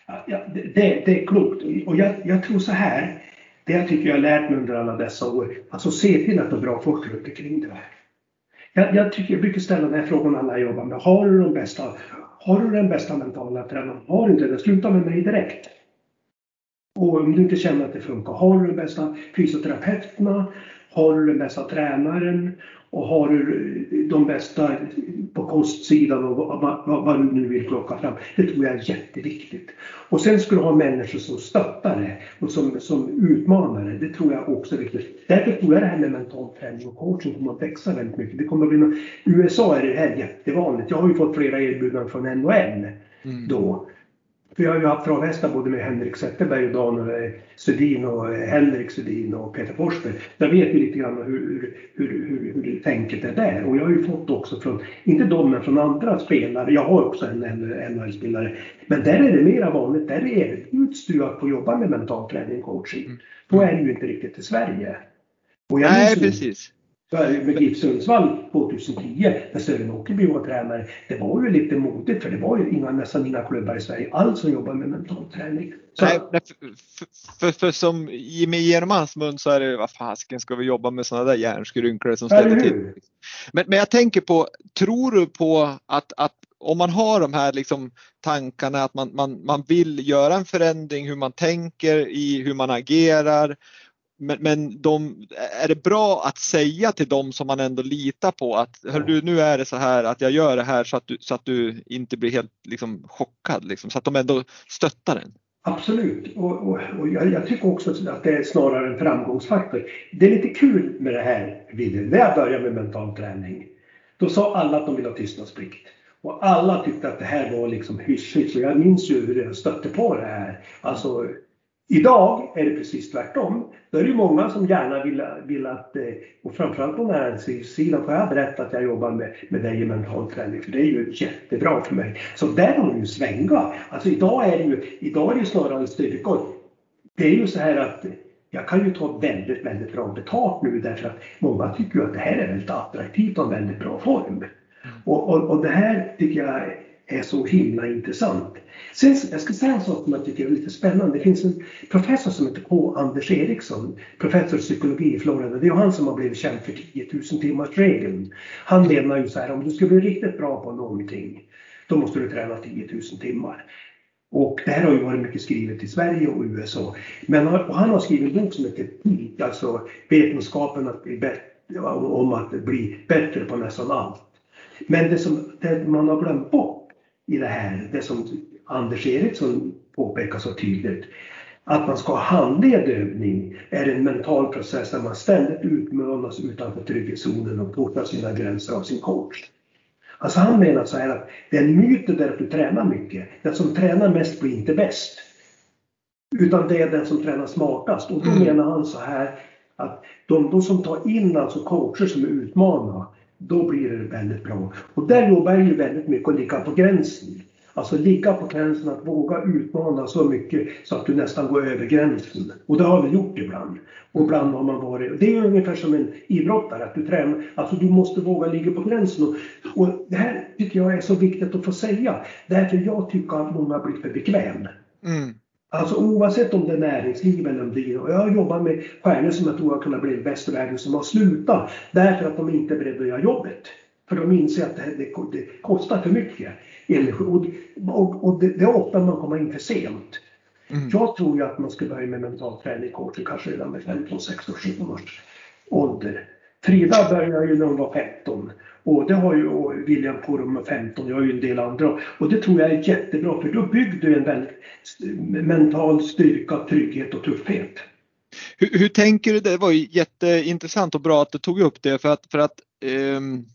Ja, det, det är klokt och jag, jag tror så här det jag tycker jag har lärt mig under alla dessa år, alltså se till att du har bra folk runt omkring dig. Jag, jag, tycker, jag brukar ställa den här frågan alla jag jobbar med. Har du de bästa, har du den bästa mentala tränaren? Har du inte det, sluta med mig direkt. Och om du inte känner att det funkar, har du de bästa fysioterapeuterna? Har du den bästa tränaren? Och har du de bästa på kostsidan och vad, vad, vad, du nu vill plocka fram. Det tror jag är jätteviktigt. Och sen ska du ha människor som stöttar det och som, som utmanar det. Det tror jag också är viktigt. Därför tror jag det här med mental träning och coaching kommer att växa väldigt mycket. Det kommer att bli något, I USA är det här jättevanligt. Jag har ju fått flera erbjudanden från NHL mm. då vi har ju haft travhästar både med Henrik Zetterberg och Dan Sedin och Henrik Sedin och Peter Forsberg. Där vet vi lite grann hur, hur, hur, hur tänket är där. Och jag har ju fått också från, inte de men från andra spelare. Jag har också en NHL-spelare. Men där är det mera vanligt. Där erbjuds du att få jobba med mental träning och coaching. Mm. Då är det ju inte riktigt i Sverige. Nej, precis med GIF Sundsvall 2010 när Sören Åkerby var tränare. Det var ju lite modigt för det var ju inga, nästan inga klubbar i Sverige alls som jobbade med mental träning. Så... Nej, för, för, för, som med genom hans mun så är det vad fasken ska vi jobba med sådana där hjärnskrynklor som ställer till. Men, men jag tänker på, tror du på att, att om man har de här liksom tankarna att man, man, man vill göra en förändring hur man tänker i hur man agerar men, men de, är det bra att säga till dem som man ändå litar på att hör du, nu är det så här att jag gör det här så att du, så att du inte blir helt liksom, chockad, liksom, så att de ändå stöttar den? Absolut, och, och, och jag, jag, tycker också att det är snarare en framgångsfaktor. Det är lite kul med det här, Wille, när jag började med mental träning. Då sa alla att de ville ha tystnadsplikt. Och alla tyckte att det här var liksom hysch Och jag minns ju hur jag stötte på det här. Alltså Idag är det precis tvärtom. Då är det många som gärna vill, vill att, eh, och framförallt på näringslivssidan får jag berätta att jag jobbar med, med dig i mental träning för det är ju jättebra för mig. Så där har de ju svänga. Alltså idag är det ju, idag är det ju snarare styrkor. Det är ju så här att jag kan ju ta väldigt, väldigt bra betalt nu därför att många tycker ju att det här är väldigt attraktivt och en väldigt bra form. Och, och, och det här tycker jag är så himla intressant. Sen, jag ska säga en sak som jag tycker är lite spännande. Det finns en professor som heter K. Anders Eriksson, professor i psykologi i Florida. Det är han som har blivit känd för 10 000 timmars regeln. Han menar ju så här, om du ska bli riktigt bra på någonting, då måste du träna 10 000 timmar. Och det här har ju varit mycket skrivet i Sverige och USA. Men han har skrivit en bok som heter Peak, alltså vetenskapen att bli bättre, om att bli bättre på nästan allt. Men det som det man har glömt bort i det här, det som Anders Eriksson påpekar så tydligt, att man ska ha handledd övning är en mental process där man ständigt utmanas utanför trygghetszonen och portar sina gränser av sin coach. Alltså han menar så här att det är en myt där att du tränar mycket. Den som tränar mest blir inte bäst. Utan det är den som tränar smartast. Och då mm. menar han så här att de, de som tar in alltså coacher som är utmanare, då blir det väldigt bra. Och där jobbar jag ju väldigt mycket att ligga på gränsen. Alltså ligga på gränsen att våga utmana så mycket så att du nästan går över gränsen. Och det har vi gjort ibland. Och ibland har man varit, det är ungefär som en idrottare, att du tränar, alltså du måste våga ligga på gränsen. Och, och det här tycker jag är så viktigt att få säga. Därför jag tycker att många blir för bekväm. Mm. Alltså oavsett om det är näringsliv eller om det är... Jag har jobbat med stjärnor som jag tror har kunnat bli bäst i världen som har slutat därför att de inte är beredda att göra jobbet. För de inser att det, det, det kostar för mycket energi. Och, och, och det, det, är ofta man kommer in för sent. Mm. Jag tror ju att man ska börja med mental träning coaching kanske redan med 15, 16, 17 års ålder. Frida började ju när hon var 15 och det har ju William på med 15, jag har ju en del andra. Och det tror jag är jättebra för då bygger du en väldigt mental styrka, trygghet och tuffhet. Hur, hur, tänker du? Det var ju jätteintressant och bra att du tog upp det för att, för att um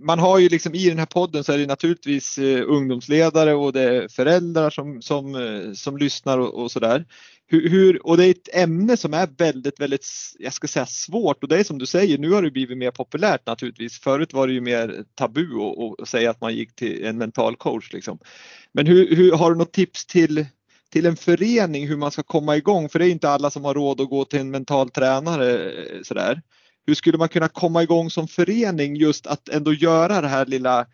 man har ju liksom i den här podden så är det naturligtvis eh, ungdomsledare och det är föräldrar som, som, eh, som lyssnar och, och sådär. Hur, hur, och det är ett ämne som är väldigt, väldigt, jag ska säga svårt och det är som du säger, nu har det blivit mer populärt naturligtvis. Förut var det ju mer tabu att säga att man gick till en mental coach. Liksom. Men hur, hur, har du något tips till, till en förening hur man ska komma igång? För det är inte alla som har råd att gå till en mental tränare eh, sådär. Hur skulle man kunna komma igång som förening just att ändå göra det här lilla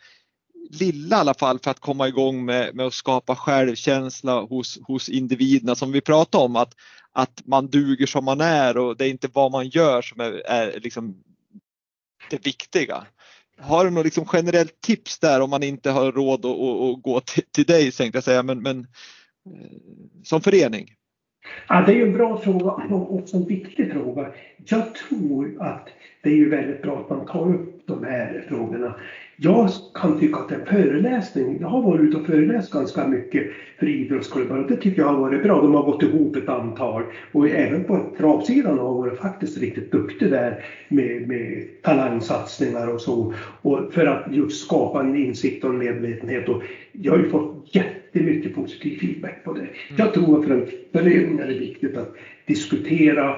lilla i alla fall för att komma igång med, med att skapa självkänsla hos, hos individerna som vi pratade om att, att man duger som man är och det är inte vad man gör som är, är liksom det viktiga. Har du något liksom generellt tips där om man inte har råd att, att, att gå till, till dig tänkte jag säga men, men eh, som förening? Ja, det är en bra fråga och också en viktig fråga. Jag tror att det är ju väldigt bra att man tar upp de här frågorna jag kan tycka att en föreläsning, jag har varit ute och föreläst ganska mycket för idrottsklubbar och det tycker jag har varit bra. De har gått ihop ett antal och även på travsidan har varit faktiskt riktigt duktig där med, med talangsatsningar och så. Och för att just skapa en insikt och en medvetenhet. Och jag har ju fått jättemycket positiv feedback på det. Mm. Jag tror att för en förening är det viktigt att diskutera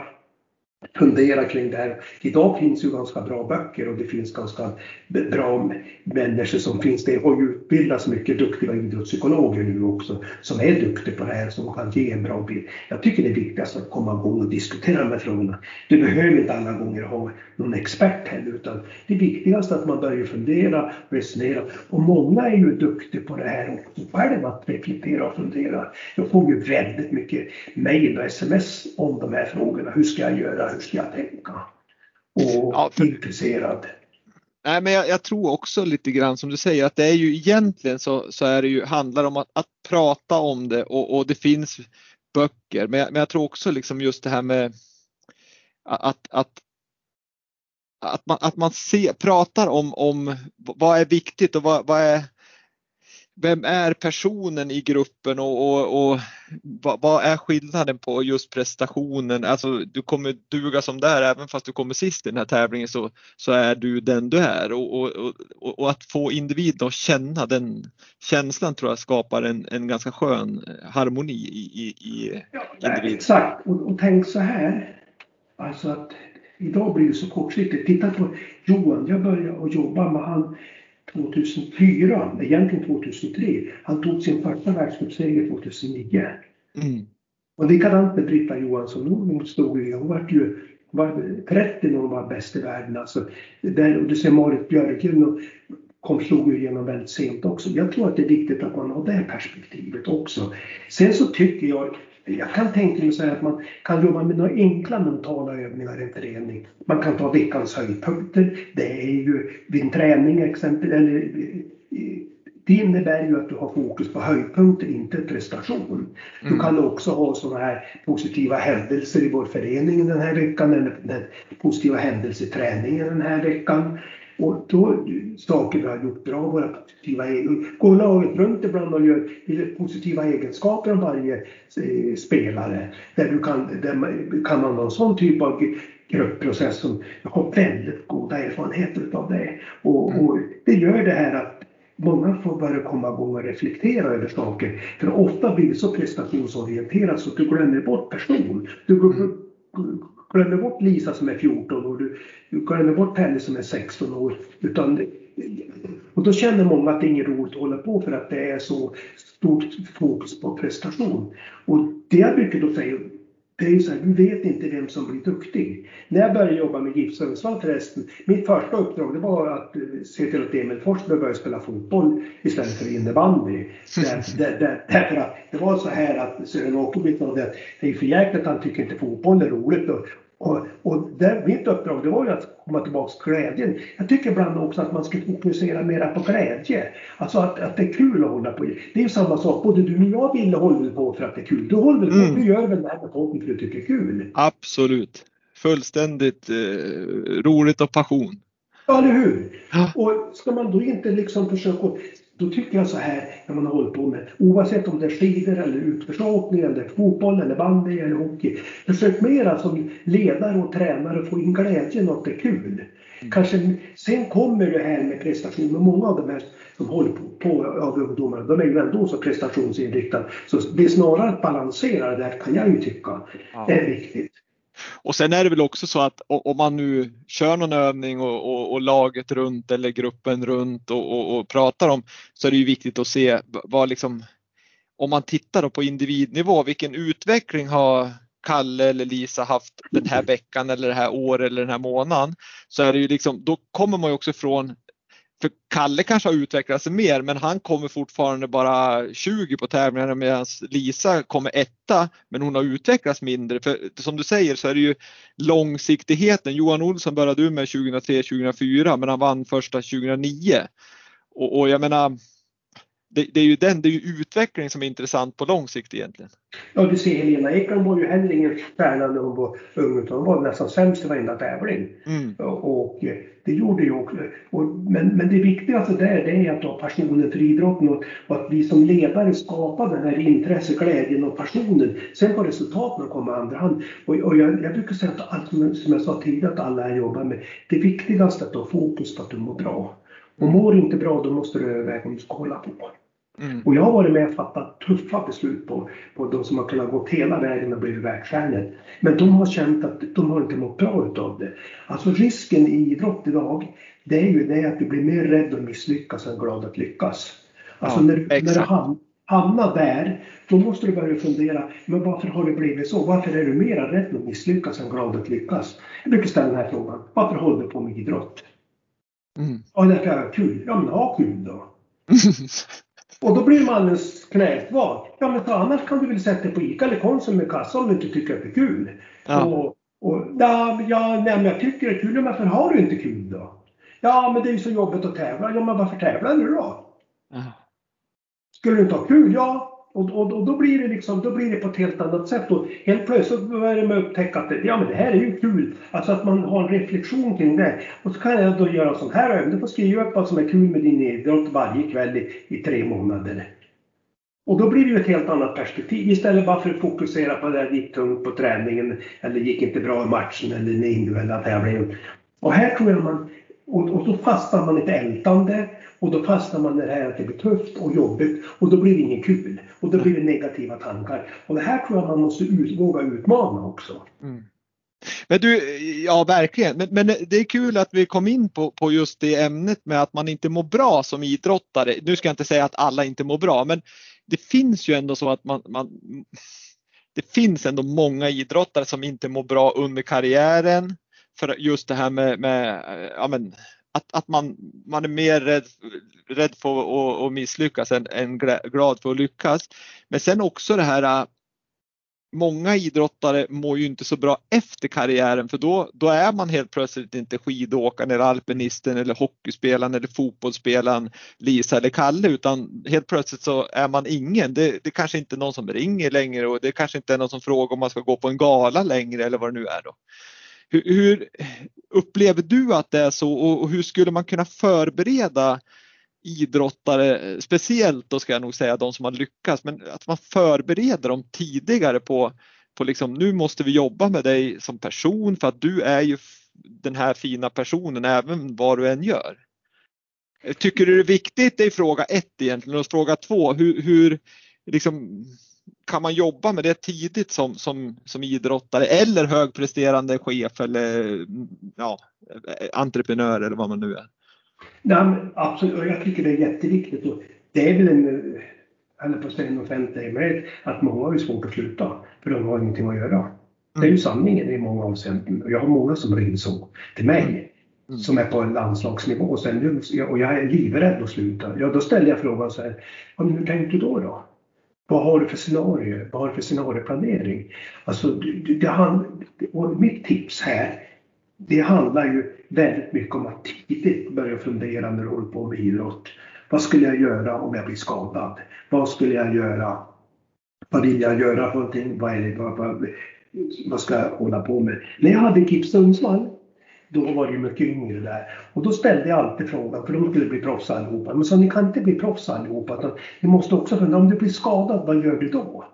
fundera kring det här. Idag finns ju ganska bra böcker och det finns ganska bra människor som finns. Det har ju utbildats mycket duktiga idrottspsykologer nu också som är duktiga på det här som kan ge en bra bild. Jag tycker det är viktigast att komma igång och diskutera de här frågorna. Du behöver inte alla gånger ha någon expert heller utan det viktigaste är att man börjar fundera, resonera och många är ju duktiga på det här också själva att reflektera och fundera. Jag får ju väldigt mycket mejl och sms om de här frågorna. Hur ska jag göra? Hur ska jag tänka? Och ja, för... intresserad. Nej, men jag, jag, tror också lite grann som du säger att det är ju egentligen så, så är det ju, handlar om att, att prata om det och, och det finns böcker. Men jag, men jag, tror också liksom just det här med att, att, att man, att man ser, pratar om, om vad är viktigt och vad, vad är vem är personen i gruppen och, och, och vad, vad, är skillnaden på just prestationen? Alltså du kommer duga som där även fast du kommer sist i den här tävlingen så, så är du den du är och, och, och att få individen att känna den känslan tror jag skapar en, en ganska skön harmoni i, i, i ja, individen. Exakt och, och tänk så här alltså att idag blir det så kortsiktigt. Titta på Johan, jag började jobba med han 2004, egentligen 2003. Han tog sin första världscupseger 2009. Mm. Och likadant med Britta Johansson, hon stod ju, hon var ju var 30 när hon var bäst i världen. Alltså, där, och du ser Marit Björklund kom, slog ju igenom väldigt sent också. Jag tror att det är viktigt att man har det perspektivet också. Sen så tycker jag jag kan tänka mig så att man kan jobba med några enkla mentala övningar i en träning. Man kan ta veckans höjdpunkter. Det är ju vid en träning exempel, eller det innebär ju att du har fokus på höjdpunkter, inte prestation. Du mm. kan också ha sådana här positiva händelser i vår förening den här veckan, eller positiva händelser i träningen den här veckan. Och då, saker vi har gjort bra, våra positiva egenskaper. Går laget runt ibland och gör positiva egenskaper om varje eh, spelare. Där, du kan, där kan man ha en sån typ av gruppprocess som jag har väldigt goda erfarenheter av det. Och, mm. och det gör det här att många får börja komma igång och reflektera över saker. För ofta blir det så prestationsorienterat så att du glömmer bort person. Du mm glömmer bort Lisa som är 14 och du, du glömmer bort Pelle som är 16 år. Utan, och då känner många att det är inget roligt att hålla på för att det är så stort fokus på prestation. Och det jag brukar då säga, det är ju så här, du vet inte vem som blir duktig. När jag började jobba med GIF Sundsvall förresten, mitt första uppdrag det var att eh, se till att Emil Forsberg började spela fotboll istället för innebandy. Där, där, där, därför att det var så här att Sören Åkerblom sa att det är för jäkligt att han tycker inte fotboll är roligt. Och, och, och där, mitt uppdrag det var ju att komma tillbaka till glädjen. Jag tycker ibland också att man ska fokusera mera på glädje. Alltså att, att det är kul att hålla på. Det är ju samma sak, både du och jag Ville håller på för att det är kul. Du håller väl på, mm. du gör väl det här med podden för att du tycker det är kul? Absolut. Fullständigt eh, roligt och passion. Ja, eller hur? Och ska man då inte liksom försöka då tycker jag så här när man har hållit på med, oavsett om det är skidor eller utförsåkning eller fotboll eller bandy eller hockey. Försök mera som ledare och tränare få in glädjen och att det är kul. Mm. Kanske, sen kommer det här med prestation, men många av de här som håller på, på av ungdomarna, de är ju ändå så prestationsinriktade. Så det är snarare att balansera det där kan jag ju tycka ja. är viktigt. Och sen är det väl också så att om man nu kör någon övning och, och, och laget runt eller gruppen runt och, och, pratar om så är det ju viktigt att se vad liksom om man tittar på individnivå, vilken utveckling har Kalle eller Lisa haft den här veckan eller det här året eller den här månaden så är det ju liksom, då kommer man ju också ifrån för Kalle kanske har utvecklat sig mer men han kommer fortfarande bara 20 på tävlingarna medan Lisa kommer etta men hon har utvecklats mindre. För som du säger så är det ju långsiktigheten. Johan Olsson började du med 2003-2004 men han vann första 2009. Och, och jag menar det, det, är ju den, det är ju utveckling som är intressant på lång sikt egentligen. Ja, du ser Helena Ekholm var ju heller ingen stjärna när hon var ung utan hon var nästan sämst i varenda tävling. Mm. Och det gjorde ju också. Och, men, men det viktigaste där det är att ha passionen för idrotten och, och, att vi som ledare skapar den här intresse, glädjen och passionen. Sen får resultaten komma i andra hand. Och, och jag, jag brukar säga att allt som jag sa tidigare att alla här jobbar med, det viktigaste är att ha fokus på att du mår bra. Och mår inte bra då måste du överväga om du ska hålla på. Mm. Och jag har varit med och fattat tuffa beslut på, på de som har kunnat gå hela vägen och blivit världsstjärnor. Men de har känt att de har inte mått bra utav det. Alltså risken i idrott idag, det är ju det att du blir mer rädd att misslyckas än glad att lyckas. Alltså ja, när, när du ham, hamnar där, då måste du börja fundera, men varför har det blivit så? Varför är du mer rädd att misslyckas än glad att lyckas? Jag brukar ställa den här frågan, varför håller du på med idrott? Mm. Ja, därför jag har kul. Ja, men ha kul då. [laughs] Och då blir man alldeles knäsvag. Ja men för annars kan du väl sätta dig på ICA eller Konsum med kassa om du inte tycker att det är kul. Ja. Och, och, ja, ja, nej, men jag tycker det är kul, men varför har du inte kul då? Ja men det är ju så jobbigt att tävla. Ja men varför tävlar du då? Ja. Skulle du inte ha kul? Ja, och, och, och, då, blir det liksom, då blir det på ett helt annat sätt. Och helt plötsligt börjar man upptäcka att ja, men det här är ju kul. Alltså att man har en reflektion kring det. Och så kan jag då göra sån här övning. Du får skriva upp vad som är kul med din idrott varje kväll i, i tre månader. Och då blir det ju ett helt annat perspektiv. Istället bara för att fokusera på det där gick tungt på träningen eller gick inte bra i matchen eller den individuella tävlingen. Och här tror jag man, och, och då fastnar man i ett ältande och då fastnar man i det här att det blir tufft och jobbigt och då blir det inget kul. Och då blir det negativa tankar. Och det här tror jag man måste ut, våga utmana också. Mm. Men du, ja verkligen. Men, men, det är kul att vi kom in på, på just det ämnet med att man inte mår bra som idrottare. Nu ska jag inte säga att alla inte mår bra, men det finns ju ändå så att man, man det finns ändå många idrottare som inte mår bra under karriären. För just det här med, med eh, ja, men, att, att man, man är mer rädd, rädd för att, att misslyckas än, än glad för att lyckas. Men sen också det här eh, Många idrottare mår ju inte så bra efter karriären för då, då är man helt plötsligt inte skidåkaren eller alpinisten eller hockeyspelaren eller fotbollsspelaren Lisa eller Kalle utan helt plötsligt så är man ingen. Det, det kanske inte är någon som ringer längre och det kanske inte är någon som frågar om man ska gå på en gala längre eller vad det nu är då. Hur, hur, upplever du att det är så och hur skulle man kunna förbereda idrottare, speciellt då ska jag nog säga de som har lyckats, men att man förbereder dem tidigare på, på liksom, nu måste vi jobba med dig som person för att du är ju den här fina personen även vad du än gör. Tycker du det är viktigt, det är fråga ett egentligen, och fråga två, hur, hur liksom, kan man jobba med det tidigt som, som, som idrottare eller högpresterande chef eller ja, entreprenör eller vad man nu är? Nej, absolut, jag tycker det är jätteviktigt. Och det är väl en, eller på säga en offentlig med att många har svårt att sluta för de har ingenting att göra. Mm. Det är ju mm. sanningen i många avseenden. Jag har många som ringer så till mig mm. som är på en landslagsnivå och, sen, och jag är livrädd att sluta. Ja, då ställer jag frågan så här, hur tänkte du då? då? Vad har du för scenario? Vad har du för scenarioplanering? Alltså, det, det, och mitt tips här, det handlar ju väldigt mycket om att tidigt börja fundera när du håller på med idrott. Vad skulle jag göra om jag blir skadad? Vad skulle jag göra? Vad vill jag göra för någonting? Vad, är det, vad, vad, vad ska jag hålla på med? När jag hade GIF Sundsvall då var det ju mycket yngre där. Och då ställde jag alltid frågan, för de skulle bli proffs allihopa. Men så ni kan inte bli proffs allihopa. Ni måste också fundera, om du blir skadad, vad gör du då?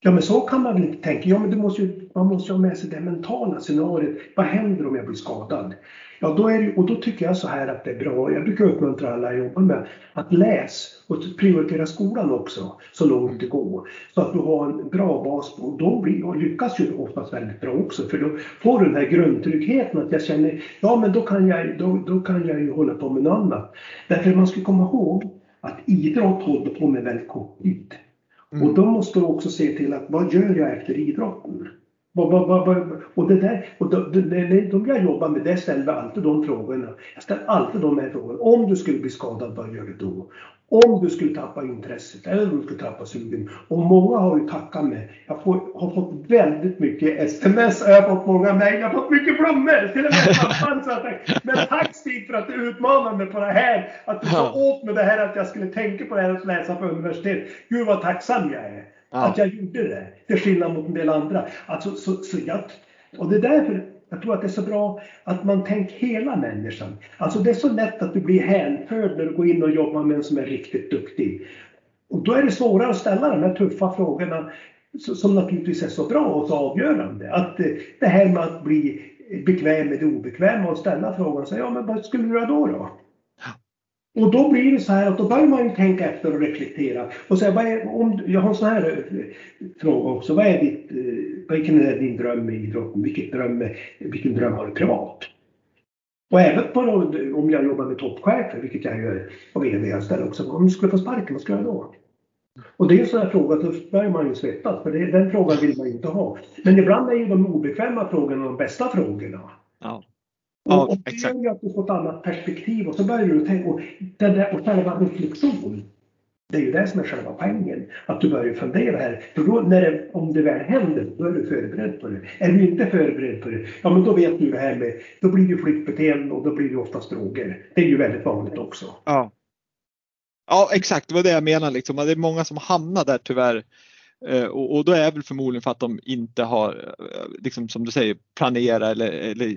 Ja men så kan man väl inte tänka. Ja men du måste ju man måste ha med sig det mentala scenariot. Vad händer om jag blir skadad? Ja, då är det, och då tycker jag så här att det är bra. Jag brukar uppmuntra alla jag jobbar med att läs och prioritera skolan också så långt det går. Så att du har en bra bas och då blir, och lyckas ju oftast väldigt bra också för då får du den här grundtryggheten att jag känner ja men då kan jag, då, då kan jag ju hålla på med något annat. Därför man ska komma ihåg att idrott håller på med väldigt kort tid. Mm. Och då måste du också se till att vad gör jag efter idrotten? Och det där, och de, de, jag jobbar med, det ställer alltid de frågorna. Jag ställer alltid de här frågorna. Om du skulle bli skadad, vad gör du då? Om du skulle tappa intresset eller om du skulle tappa sugen. Och många har ju tackat mig. Jag får, har fått väldigt mycket sms, jag har fått många mejl, jag har fått mycket blommor. Till och med pappan sa att Men tack Stig för att du utmanar mig på det här. Att du sa åt mig det här att jag skulle tänka på det här att läsa på universitet. Gud vad tacksam jag är. Ja. Att jag gjorde det. Till skillnad mot en del andra. Alltså, så, så jag, och det är därför jag tror att det är så bra att man tänker hela människan. Alltså det är så lätt att du blir hänförd när du går in och jobbar med en som är riktigt duktig. Och då är det svårare att ställa de här tuffa frågorna som naturligtvis är så bra och så avgörande. Att eh, det här med att bli bekväm med det obekväma och ställa frågan, så, ja men vad skulle du göra då? då? Och då blir det så här att då börjar man ju tänka efter och reflektera. Och säga, vad är, om, jag har en sån här eh, fråga också. Vad är ditt, eh, vilken är din dröm med idrotten? Vilken dröm, vilken dröm har du privat? Och även på, om jag jobbar med toppchefer, vilket jag gör, och VD-anställda också. Om du skulle få sparken, vad skulle jag göra då? Och det är en sån här fråga, då börjar man ju svettas, för det, den frågan vill man ju inte ha. Men ibland är ju de obekväma frågorna de bästa frågorna. Ja. Ja, och, och det gör ju att du får ett annat perspektiv och så börjar du tänka, och, den där, och själva reflektion, det är ju det som är själva poängen. Att du börjar fundera här. För då, när det, om det väl händer, då är du förberedd på det. Är du inte förberedd på det, ja men då vet du det här med, då blir det flyktbeteende och då blir det oftast droger. Det är ju väldigt vanligt också. Ja. Ja exakt, det var det jag menade liksom. Det är många som hamnar där tyvärr. Eh, och, och då är det väl förmodligen för att de inte har, eh, liksom som du säger, planerat eller, eller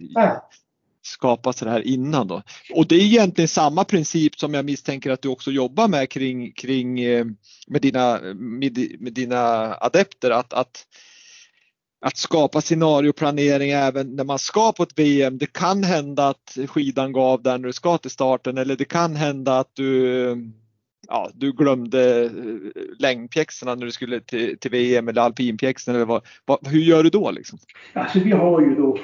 skapa skapas det här innan då. Och det är egentligen samma princip som jag misstänker att du också jobbar med kring, kring eh, med, dina, med, med dina adepter att, att att skapa scenarioplanering även när man ska på ett VM. Det kan hända att skidan gav där när du ska till starten eller det kan hända att du, ja, du glömde eh, längdpjäxorna när du skulle till, till VM eller alpinpjäxorna. Eller vad, vad, hur gör du då? Liksom? Alltså vi har ju då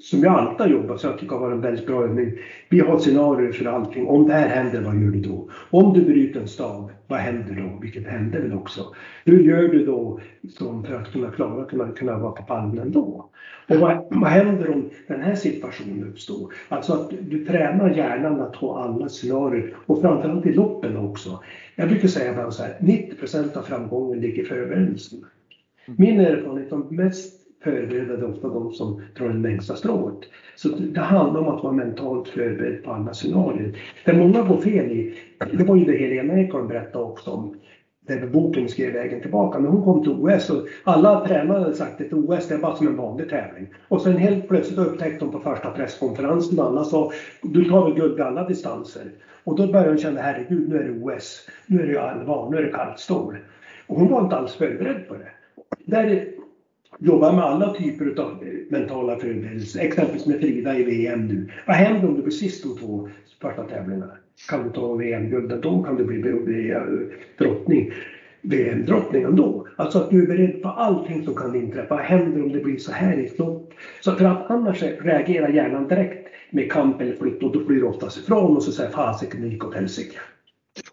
som jag alltid har jobbat så jag tycker det har varit en väldigt bra övning. Vi har scenarier för allting. Om det här händer, vad gör du då? Om du bryter en stav, vad händer då? Vilket händer väl också. Hur gör du då som för att kunna klara, kunna, kunna vara på pallen ändå? Och vad, vad händer om den här situationen uppstår? Alltså att du tränar hjärnan att ha alla scenarier och framförallt i loppen också. Jag brukar säga bara så här, 90% av framgången ligger i förberedelsen. Min erfarenhet, de mest förberedda, ofta de som drar det längsta strået. Så det handlar om att vara mentalt förberedd på alla scenarier. Det många går fel i, det var ju det Helena Ekholm berättade också om, där boken skrev Vägen tillbaka. När hon kom till OS och alla tränare hade sagt att OS det är bara som en vanlig tävling. Och sen helt plötsligt upptäckte hon på första presskonferensen alla sa du tar väl guld i alla distanser. Och då började hon känna herregud nu är det OS, nu är det allvar, nu är det kallt stål. Och hon var inte alls förberedd på det. Där jobbar med alla typer av eh, mentala förberedelser. Exempelvis med Frida i VM nu. Vad händer om du blir sist de två första tävlingarna? Kan du ta VM-guldet? då? Kan du bli drottning? VM-drottning ändå. Alltså att du är beredd på allting som kan inträffa. Vad händer om det blir så här i ett lopp? Så för att annars reagerar hjärnan direkt med kamp eller flytt och då flyr du oftast ifrån och så säger fasiken det gick åt helsike.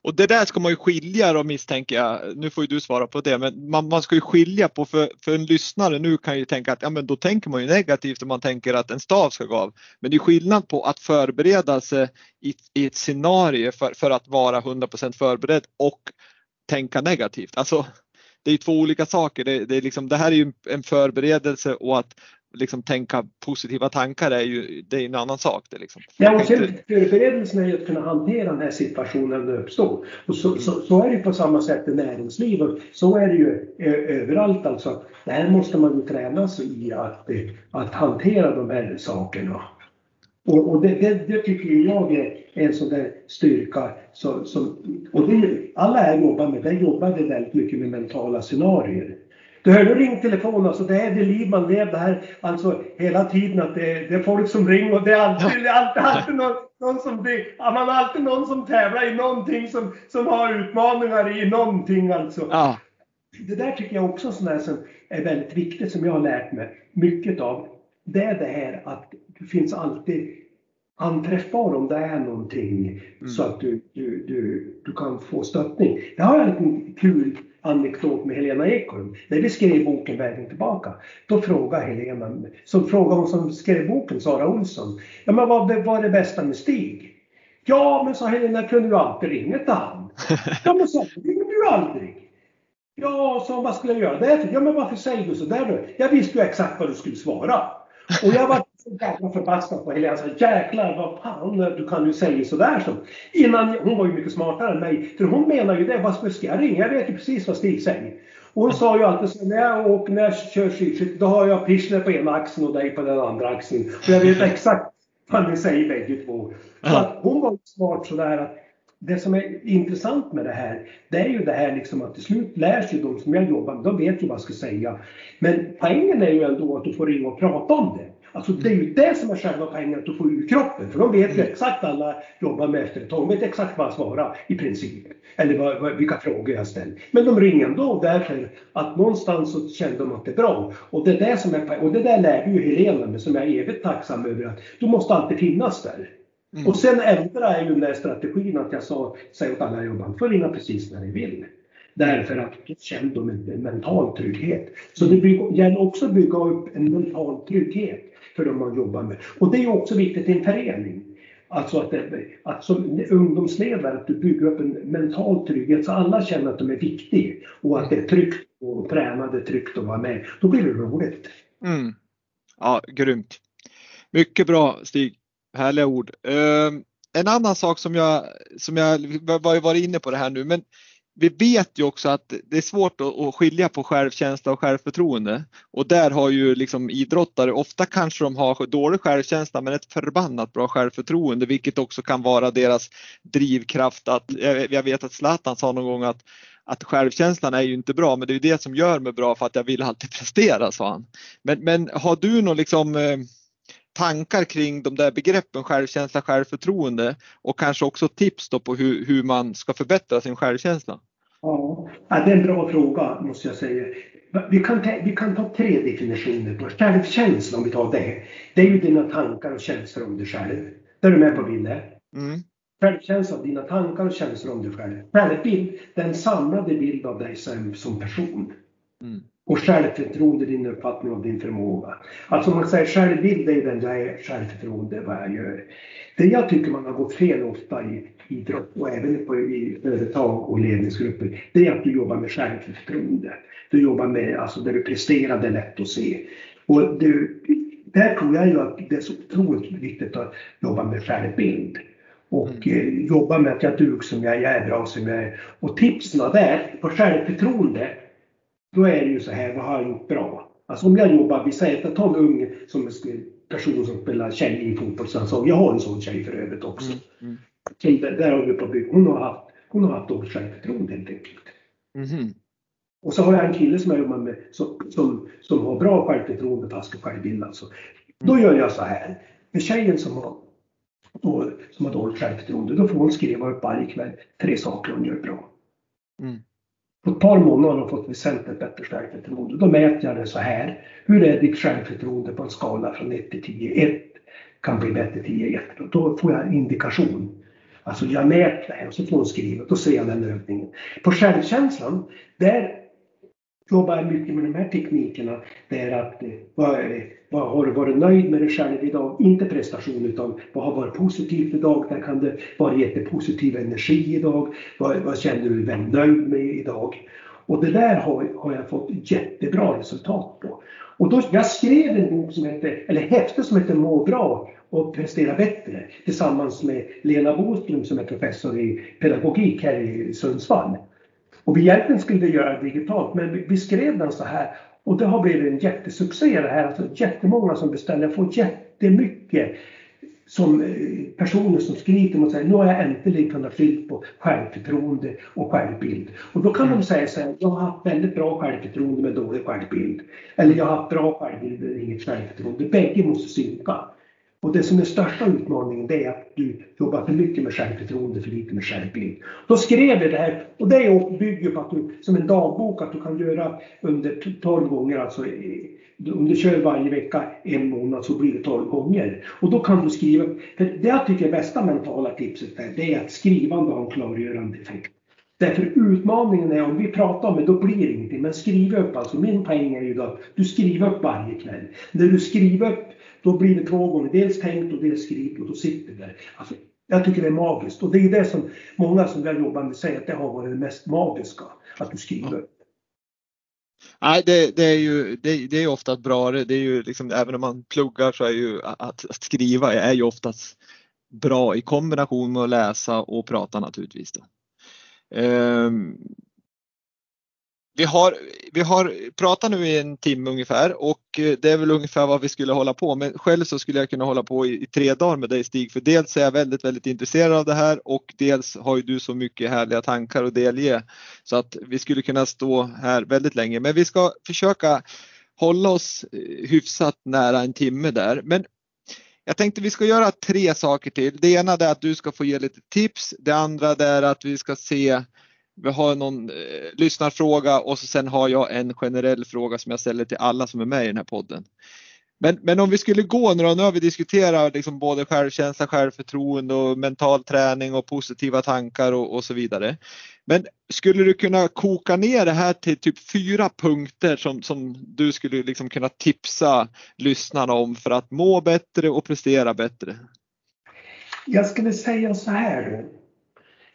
Och det där ska man ju skilja då misstänker jag. Nu får ju du svara på det, men man, man ska ju skilja på för, för en lyssnare nu kan ju tänka att ja, men då tänker man ju negativt om man tänker att en stav ska gå av. Men det är skillnad på att förbereda sig i, i ett scenario för, för att vara 100% förberedd och tänka negativt. Alltså, det är två olika saker. Det, det, är liksom, det här är ju en förberedelse och att liksom tänka positiva tankar är ju det är en annan sak. Det liksom. Ja, och sen förberedelsen är ju att kunna hantera den här situationen när den uppstår. Och så, så, så, är det på samma sätt i näringslivet. Så är det ju eh, överallt alltså. Det här måste man ju träna sig i att, eh, att hantera de här sakerna. Och, och det, det, det, tycker jag är en sån där styrka. Så, som, och det, alla här jobbar med, där jobbar vi väldigt mycket med mentala scenarier. Du hör, nu ringtelefon, alltså det är det liv man lever här, alltså hela tiden att det det är folk som ringer och det är alltid, ja. alltid, alltid någon, någon som, det, man har alltid någon som tävlar i någonting som, som har utmaningar i någonting alltså. Ja. Det där tycker jag också sånt som är väldigt viktigt som jag har lärt mig mycket av. Det är det här att det finns alltid anträffbar om det är någonting mm. så att du, du, du, du kan få stöttning. Jag har en liten kul anekdot med Helena Ekholm. När vi skrev boken Vägen tillbaka, då frågade Helena, så frågade hon som skrev boken, Sara Olsson, ja men vad var det bästa med Stig? Ja, men sa Helena, kunde du alltid ringa till han? [laughs] Ja, men så ringer du aldrig. Ja, så vad skulle jag göra därför? Ja, men varför säger du så där då? Jag visste ju exakt vad du skulle svara. Och jag var jävla förbaskat på Helena. Så jäklar vad fan, du kan ju säga sådär. Så. Innan, hon var ju mycket smartare än mig. För hon menar ju det, vad ska jag ringa? Jag vet ju precis vad Stig säger. Och hon sa ju alltid så när jag åker, när jag kör skidskytte, då har jag Pichler på ena axeln och dig på den andra axeln. Och jag vet exakt vad ni säger bägge två. Så att hon var smart sådär att det som är intressant med det här, det är ju det här liksom att till slut lär sig de som jag jobbar med, de vet ju vad jag ska säga. Men poängen är ju ändå att du får ringa och prata om det. Alltså det är ju det som är själva poängen, att du får ur kroppen. För de vet ju exakt alla jobbar med efter ett tag, de vet exakt vad jag svarar i princip. Eller vad, vad, vilka frågor jag ställer. Men de ringer ändå därför att någonstans så kände de att det är bra. Och det, är det, som är, och det där lärde ju Helena mig som jag är evigt tacksam över att du måste alltid finnas där. Mm. Och sen ändrade jag ju den där strategin att jag sa, säg åt alla jag jobbar får ringa precis när ni vill. Därför att då känner de en mental trygghet. Så det gäller också att bygga upp en mental trygghet för de man jobbar med. Och det är också viktigt i en förening. Alltså att, det, att som ungdomsledare att du bygger upp en mental trygghet så alla känner att de är viktiga och att det är tryggt och tränade tryggt att vara med. Då blir det roligt. Mm. Ja, grymt. Mycket bra Stig. Härliga ord. Eh, en annan sak som jag, som jag var varit inne på det här nu, men vi vet ju också att det är svårt att skilja på självkänsla och självförtroende. Och där har ju liksom idrottare, ofta kanske de har dålig självkänsla men ett förbannat bra självförtroende vilket också kan vara deras drivkraft. Att, jag vet att Zlatan sa någon gång att, att självkänslan är ju inte bra men det är det som gör mig bra för att jag vill alltid prestera, sa han. Men, men har du någon liksom eh, tankar kring de där begreppen självkänsla, självförtroende och kanske också tips på hur, hur man ska förbättra sin självkänsla? Ja, det är en bra fråga måste jag säga. Vi kan, vi kan ta tre definitioner på självkänsla om vi tar det. Det är ju dina tankar och känslor om dig själv. Det är du med på bilden? Mm. Självkänsla, dina tankar och känslor om dig själv. Självbild, den samlade bild av dig som, som person. Mm. Och självförtroende, din uppfattning av din förmåga. Alltså om man säger självbild, är den jag är, självförtroende, vad jag gör. Det jag tycker man har gått fel ofta i idrott och även på, i företag och ledningsgrupper, det är att du jobbar med självförtroende. Du jobbar med, alltså där du presterar, det är lätt att se. Och du, där tror jag ju att det är så otroligt viktigt att jobba med självbild. Och mm. eh, jobba med att jag duger som jag är, jag är bra som jag är. Och tipsen där, på självförtroende, då är det ju så här, vad har jag gjort bra? Alltså om jag jobbar, vi säger att jag tar en ung som person som spelar tjej i fotbollslandslag. Jag har en sån tjej för övrigt också. Mm. Mm. Där, där har vi på bygg. Hon har haft, hon har haft dåligt självförtroende helt enkelt. Mm. Och så har jag en kille som jag jobbar med som, som, som har bra självförtroende fast självbild alltså. Då gör jag så här. Med tjejen som har, då, som har dåligt självförtroende, då får hon skriva upp varje kväll tre saker hon gör bra. Mm. På ett par månader har de fått väsentligt bättre självförtroende. Då mäter jag det så här. Hur är ditt självförtroende på en skala från 1 till 10? 1 kan bli bättre, 10 är Då får jag indikation. Alltså jag mäter det här och så får hon skriva. Då ser jag den övningen. På självkänslan, där jobbar mycket med de här teknikerna. Det är att eh, vad, eh, vad har du varit nöjd med dig själv idag? Inte prestation utan vad har varit positivt idag? Där kan det vara jättepositiv energi idag. Vad, vad känner du dig väldigt nöjd med idag? Och det där har, har jag fått jättebra resultat på. Och då, jag skrev en bok som heter, eller häfte som heter Må bra och prestera bättre tillsammans med Lena Boström som är professor i pedagogik här i Sundsvall. Och vi egentligen skulle göra det digitalt men vi skrev den så här och det har blivit en jättesuccé det här. Alltså jättemånga som beställer. Jag får jättemycket som eh, personer som skriker. och säger nu har jag äntligen kunnat fylla på självförtroende och självbild. Och då kan mm. de säga så här, jag har haft väldigt bra självförtroende med dålig självbild. Eller jag har haft bra självbild men inget självförtroende. Bägge måste synka. Och det som är största utmaningen det är att du jobbar för mycket med självförtroende, för lite med självbild. Då skrev jag det här och det bygger på att du som en dagbok att du kan göra under 12 gånger, alltså om du kör varje vecka en månad så blir det 12 gånger. Och då kan du skriva, för det jag tycker är bästa mentala tipset där, det är att skrivande har en klargörande effekt. Därför utmaningen är om vi pratar om det, då blir det ingenting. Men skriv upp, alltså min poäng är ju då att du skriver upp varje kväll. När du skriver upp då blir det två gånger, dels tänkt och dels skrivet och då sitter det där. Alltså, jag tycker det är magiskt och det är det som många som jag jobbar med säger att det har varit det mest magiska, att du skriver. Nej, det, det, är ju det, det är oftast bra. Det är ju liksom, även om man pluggar så är ju att, att skriva är ju oftast bra i kombination med att läsa och prata naturligtvis. Då. Um, vi har, vi har pratat nu i en timme ungefär och eh, det är väl ungefär vad vi skulle hålla på med. Själv så skulle jag kunna hålla på i, i, tre dagar med dig Stig för dels är jag väldigt, väldigt intresserad av det här och dels har ju du så mycket härliga tankar att delge så att vi skulle kunna stå här väldigt länge. Men vi ska försöka hålla oss eh, hyfsat nära en timme där. Men jag tänkte vi ska göra tre saker till. Det ena är att du ska få ge lite tips. Det andra är att vi ska se vi har någon eh, lyssnarfråga och så sen har jag en generell fråga som jag ställer till alla som är med i den här podden. Men, men om vi skulle gå nu då, nu har vi diskuterat liksom både självkänsla, självförtroende och mental träning och positiva tankar och, och, så vidare. Men skulle du kunna koka ner det här till typ fyra punkter som, som du skulle liksom kunna tipsa lyssnarna om för att må bättre och prestera bättre? Jag skulle säga så här.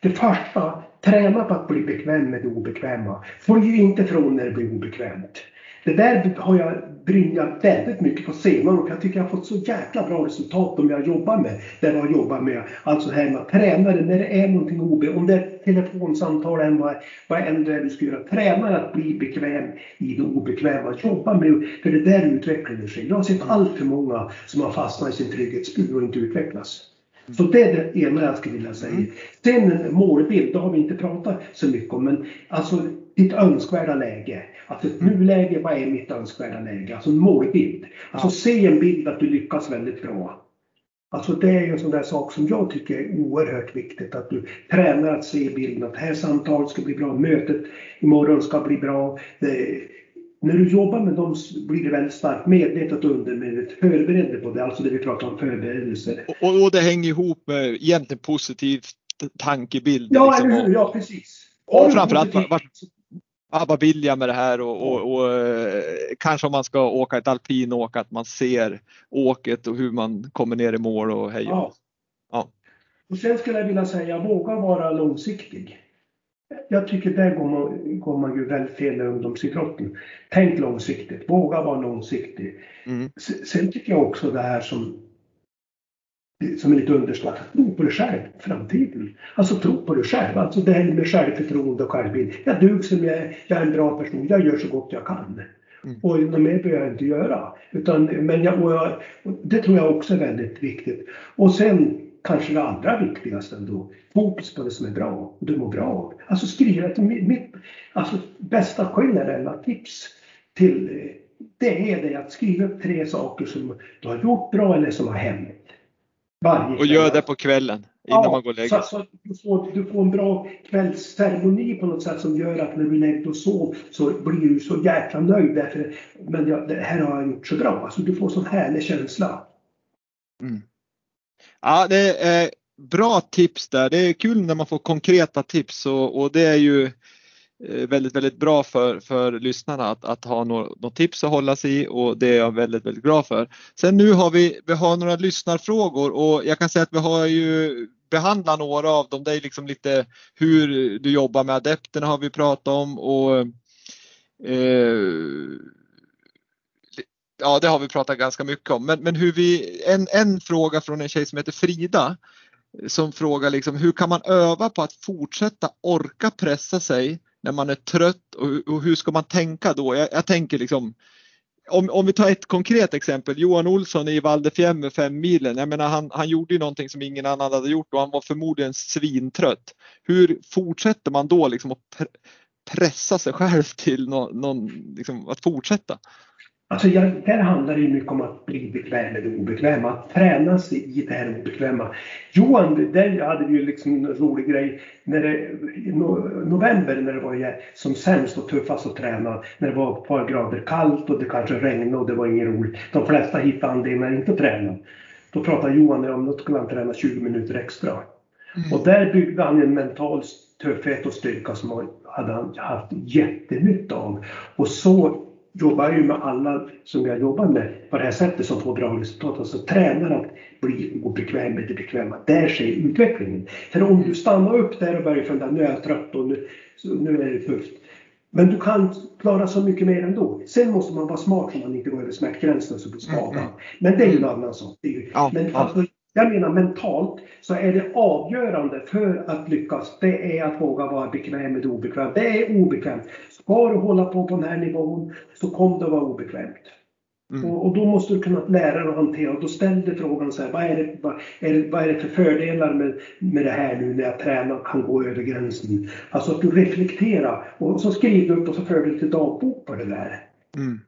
Det första, träna på att bli bekväm med det obekväma. Fly inte från när det blir obekvämt. Det där har jag bringat väldigt mycket på senare och jag tycker jag har fått så jäkla bra resultat om jag jobbar med det jag jobbar med. Alltså det här med att träna det när det är någonting obekvämt. Om det är telefonsamtal än vad, vad än det är du ska göra. Träna att bli bekväm i det obekväma. Jobba med för det där utvecklingen sker. Jag har sett allt för många som har fastnat i sin trygghetsbur och inte utvecklas. Så det är det ena jag skulle vilja säga. Mm. Sen målbild, det har vi inte pratat så mycket om, men alltså ditt önskvärda läge. Alltså ett nuläge, vad är mitt önskvärda läge? Alltså en målbild. Alltså se en bild att du lyckas väldigt bra. Alltså det är en sån där sak som jag tycker är oerhört viktigt. Att du tränar att se bilden, att det här samtalet ska bli bra, mötet imorgon ska bli bra. När du jobbar med dem blir det väldigt starkt medvetet och undermedvetet förberedd på det, alltså det vi pratar om förberedelser. Och, och det hänger ihop med egentligen positiv tankebild. Ja, liksom. eller hur? Ja, precis. Och, och framförallt vart, vart, vill jag med det här och, och, och, eh, kanske om man ska åka ett alpinåk att man ser åket och hur man kommer ner i mål och hej ja. ja. Och sen skulle jag vilja säga, våga vara långsiktig jag tycker där går man, går man ju väldigt fel i ungdomsidrotten. Tänk långsiktigt, våga vara långsiktig. Mm. Sen tycker jag också det här som, som är lite underskattat, tro på dig själv framtiden. Alltså tro på dig själv, alltså det här med självförtroende och självbild. Jag duger som jag är, jag är en bra person, jag gör så gott jag kan. Mm. Och något mer behöver jag inte göra. Utan, men jag, och jag, och det tror jag också är väldigt viktigt. Och sen kanske det allra viktigaste ändå, fokus på det som är bra och du mår bra av. Alltså skriva ett, mitt alltså bästa generella tips till det är det att skriva upp tre saker som du har gjort bra eller som har hänt. Varje och gör det på kvällen innan ja, man går och lägger sig. Så, du, får, du får en bra kvällsceremoni på något sätt som gör att när du lägger och sover så blir du så jäkla nöjd därför men jag, det här har jag gjort så bra. Alltså du får sån härlig känsla. Mm. Ja, det är bra tips där. Det är kul när man får konkreta tips och, och det är ju eh, väldigt, väldigt bra för, för lyssnarna att, att ha något, något tips att hålla sig i och det är jag väldigt, väldigt glad för. Sen nu har vi, vi har några lyssnarfrågor och jag kan säga att vi har ju behandlat några av dem. Det är liksom lite hur du jobbar med adepterna har vi pratat om och eh, ja, det har vi pratat ganska mycket om. Men, men hur vi, en, en fråga från en tjej som heter Frida som frågar liksom, hur kan man öva på att fortsätta orka pressa sig när man är trött och, och hur ska man tänka då? Jag, jag tänker liksom om, om vi tar ett konkret exempel, Johan Olsson i Val Fiemme fem milen. Jag menar han, han gjorde ju någonting som ingen annan hade gjort och han var förmodligen svintrött. Hur fortsätter man då liksom att pressa sig själv till någon, någon liksom, att fortsätta? Alltså jag, där handlar det mycket om att bli bekväm med det obekväma, att träna sig i det här obekväma. Johan, där hade vi ju liksom en rolig grej. När det, no, november när det var som sämst och tuffast att träna, när det var ett par grader kallt och det kanske regnade och det var inget roligt. De flesta hittade anledningar inte att träna. Då pratade Johan om att skulle han träna 20 minuter extra. Mm. Och där byggde han en mental tuffhet och styrka som han hade haft jättenytta av. Och så jobbar ju med alla som jag jobbar med på det här sättet som får bra resultat. Alltså tränar att bli obekväm med det bekväma. Där sker utvecklingen. För om du stannar upp där och börjar fundera, nu är jag trött och nu, nu är det tufft. Men du kan klara så mycket mer ändå. Sen måste man vara smart så man inte går över smärtgränsen och blir skadad. Mm. Men det är ju en annan sak. Ja, men ja. Alltså, jag menar mentalt så är det avgörande för att lyckas, det är att våga vara bekväm med det obekväma. Det är obekvämt. Ska du hålla på på den här nivån så kommer det att vara obekvämt. Mm. Och, och, då måste du kunna lära dig att hantera. Och då ställ dig frågan så här, vad är det, vad är det, vad är det för fördelar med, med det här nu när jag tränar och kan gå över gränsen? Alltså att du reflekterar och så skriver du upp och så för du lite dagbok på det där. Mm.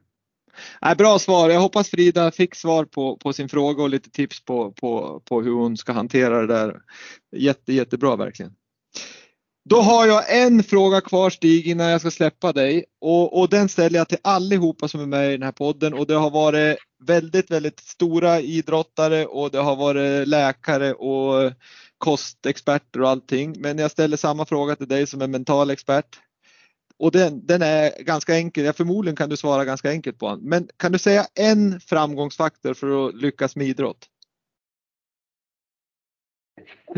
Nej, bra svar. Jag hoppas Frida fick svar på, på sin fråga och lite tips på, på, på hur hon ska hantera det där. Jätte, jättebra verkligen. Då har jag en fråga kvar Stig innan jag ska släppa dig och, och, den ställer jag till allihopa som är med i den här podden och det har varit väldigt, väldigt stora idrottare och det har varit läkare och kostexperter och allting. Men jag ställer samma fråga till dig som är mental expert. Och den, den är ganska enkel, ja, förmodligen kan du svara ganska enkelt på den. Men kan du säga en framgångsfaktor för att lyckas med idrott?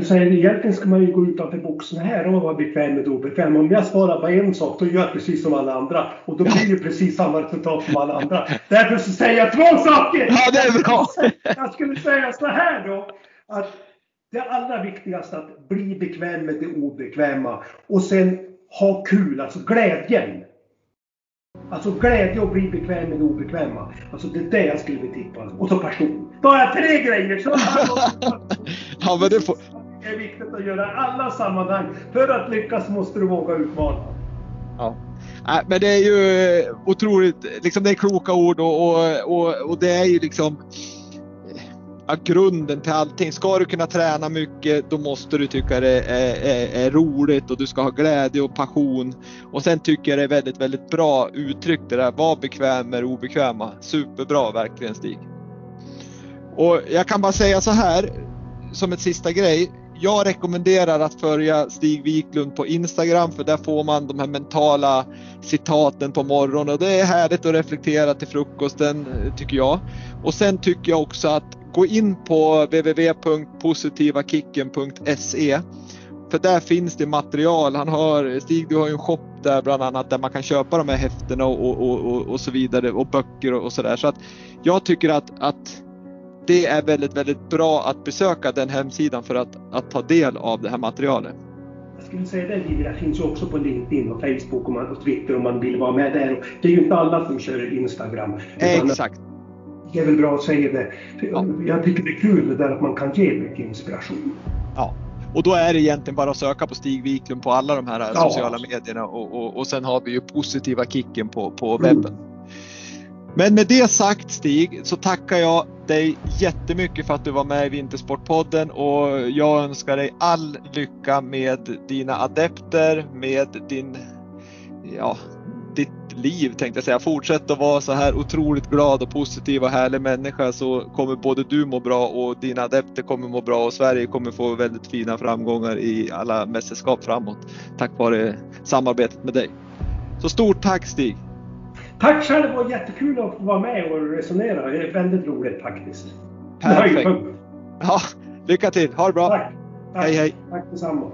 Säger egentligen ska man ju gå utanför boxen här och vara bekväm med obekväm. Om jag svarar på en sak, då gör jag precis som alla andra. Och då blir det precis samma resultat som alla andra. Därför så säger jag två saker! Ja, det är bra! Jag skulle säga så här då. Att det allra viktigaste är att bli bekväm med det obekväma. Och sen ha kul, alltså glädjen. Alltså glädje och bli bekväm med det obekväma. Alltså det är det jag skulle vilja tippa. Och så passion. Då har jag tre grejer! Så [laughs] ja, men det, får... det är viktigt att göra i alla sammanhang. För att lyckas måste du våga utmana. Ja. Äh, men det är ju otroligt, liksom det är kloka ord och, och, och, och det är ju liksom grunden till allting. Ska du kunna träna mycket då måste du tycka det är, är, är, roligt och du ska ha glädje och passion. Och sen tycker jag det är väldigt, väldigt bra uttryckt det där. Var bekväm med det obekväma. Superbra verkligen Stig. Och jag kan bara säga så här som ett sista grej. Jag rekommenderar att följa Stig Wiklund på Instagram för där får man de här mentala citaten på morgonen och det är härligt att reflektera till frukosten eh, tycker jag. Och sen tycker jag också att gå in på www.positivakicken.se för där finns det material. Han har, Stig, du har ju en shop där bland annat där man kan köpa de här häftena och, och, och, och så vidare och böcker och, och sådär. Så att jag tycker att, att det är väldigt, väldigt bra att besöka den hemsidan för att, att ta del av det här materialet. Jag skulle säga det, det finns ju också på LinkedIn och Facebook och, man, och Twitter om man vill vara med där. Det är ju inte alla som kör Instagram. Exakt. Det är väl bra att säga det. Ja. Jag tycker det är kul det där att man kan ge mycket inspiration. Ja, och då är det egentligen bara att söka på Stig Wiklund på alla de här ja. sociala medierna och, och, och sen har vi ju positiva kicken på, på webben. Mm. Men med det sagt Stig så tackar jag dig jättemycket för att du var med i Vintersportpodden och jag önskar dig all lycka med dina adepter, med din, ja, ditt liv tänkte jag säga. Fortsätt att vara så här otroligt glad och positiv och härlig människa så kommer både du må bra och dina adepter kommer må bra och Sverige kommer få väldigt fina framgångar i alla mästerskap framåt tack vare samarbetet med dig. Så stort tack Stig! Tack själv, det var jättekul att vara med och resonera. Det är väldigt roligt faktiskt. Perfekt. Ja, lycka till, ha det bra. Tack. Tack. Hej hej. Tack detsamma.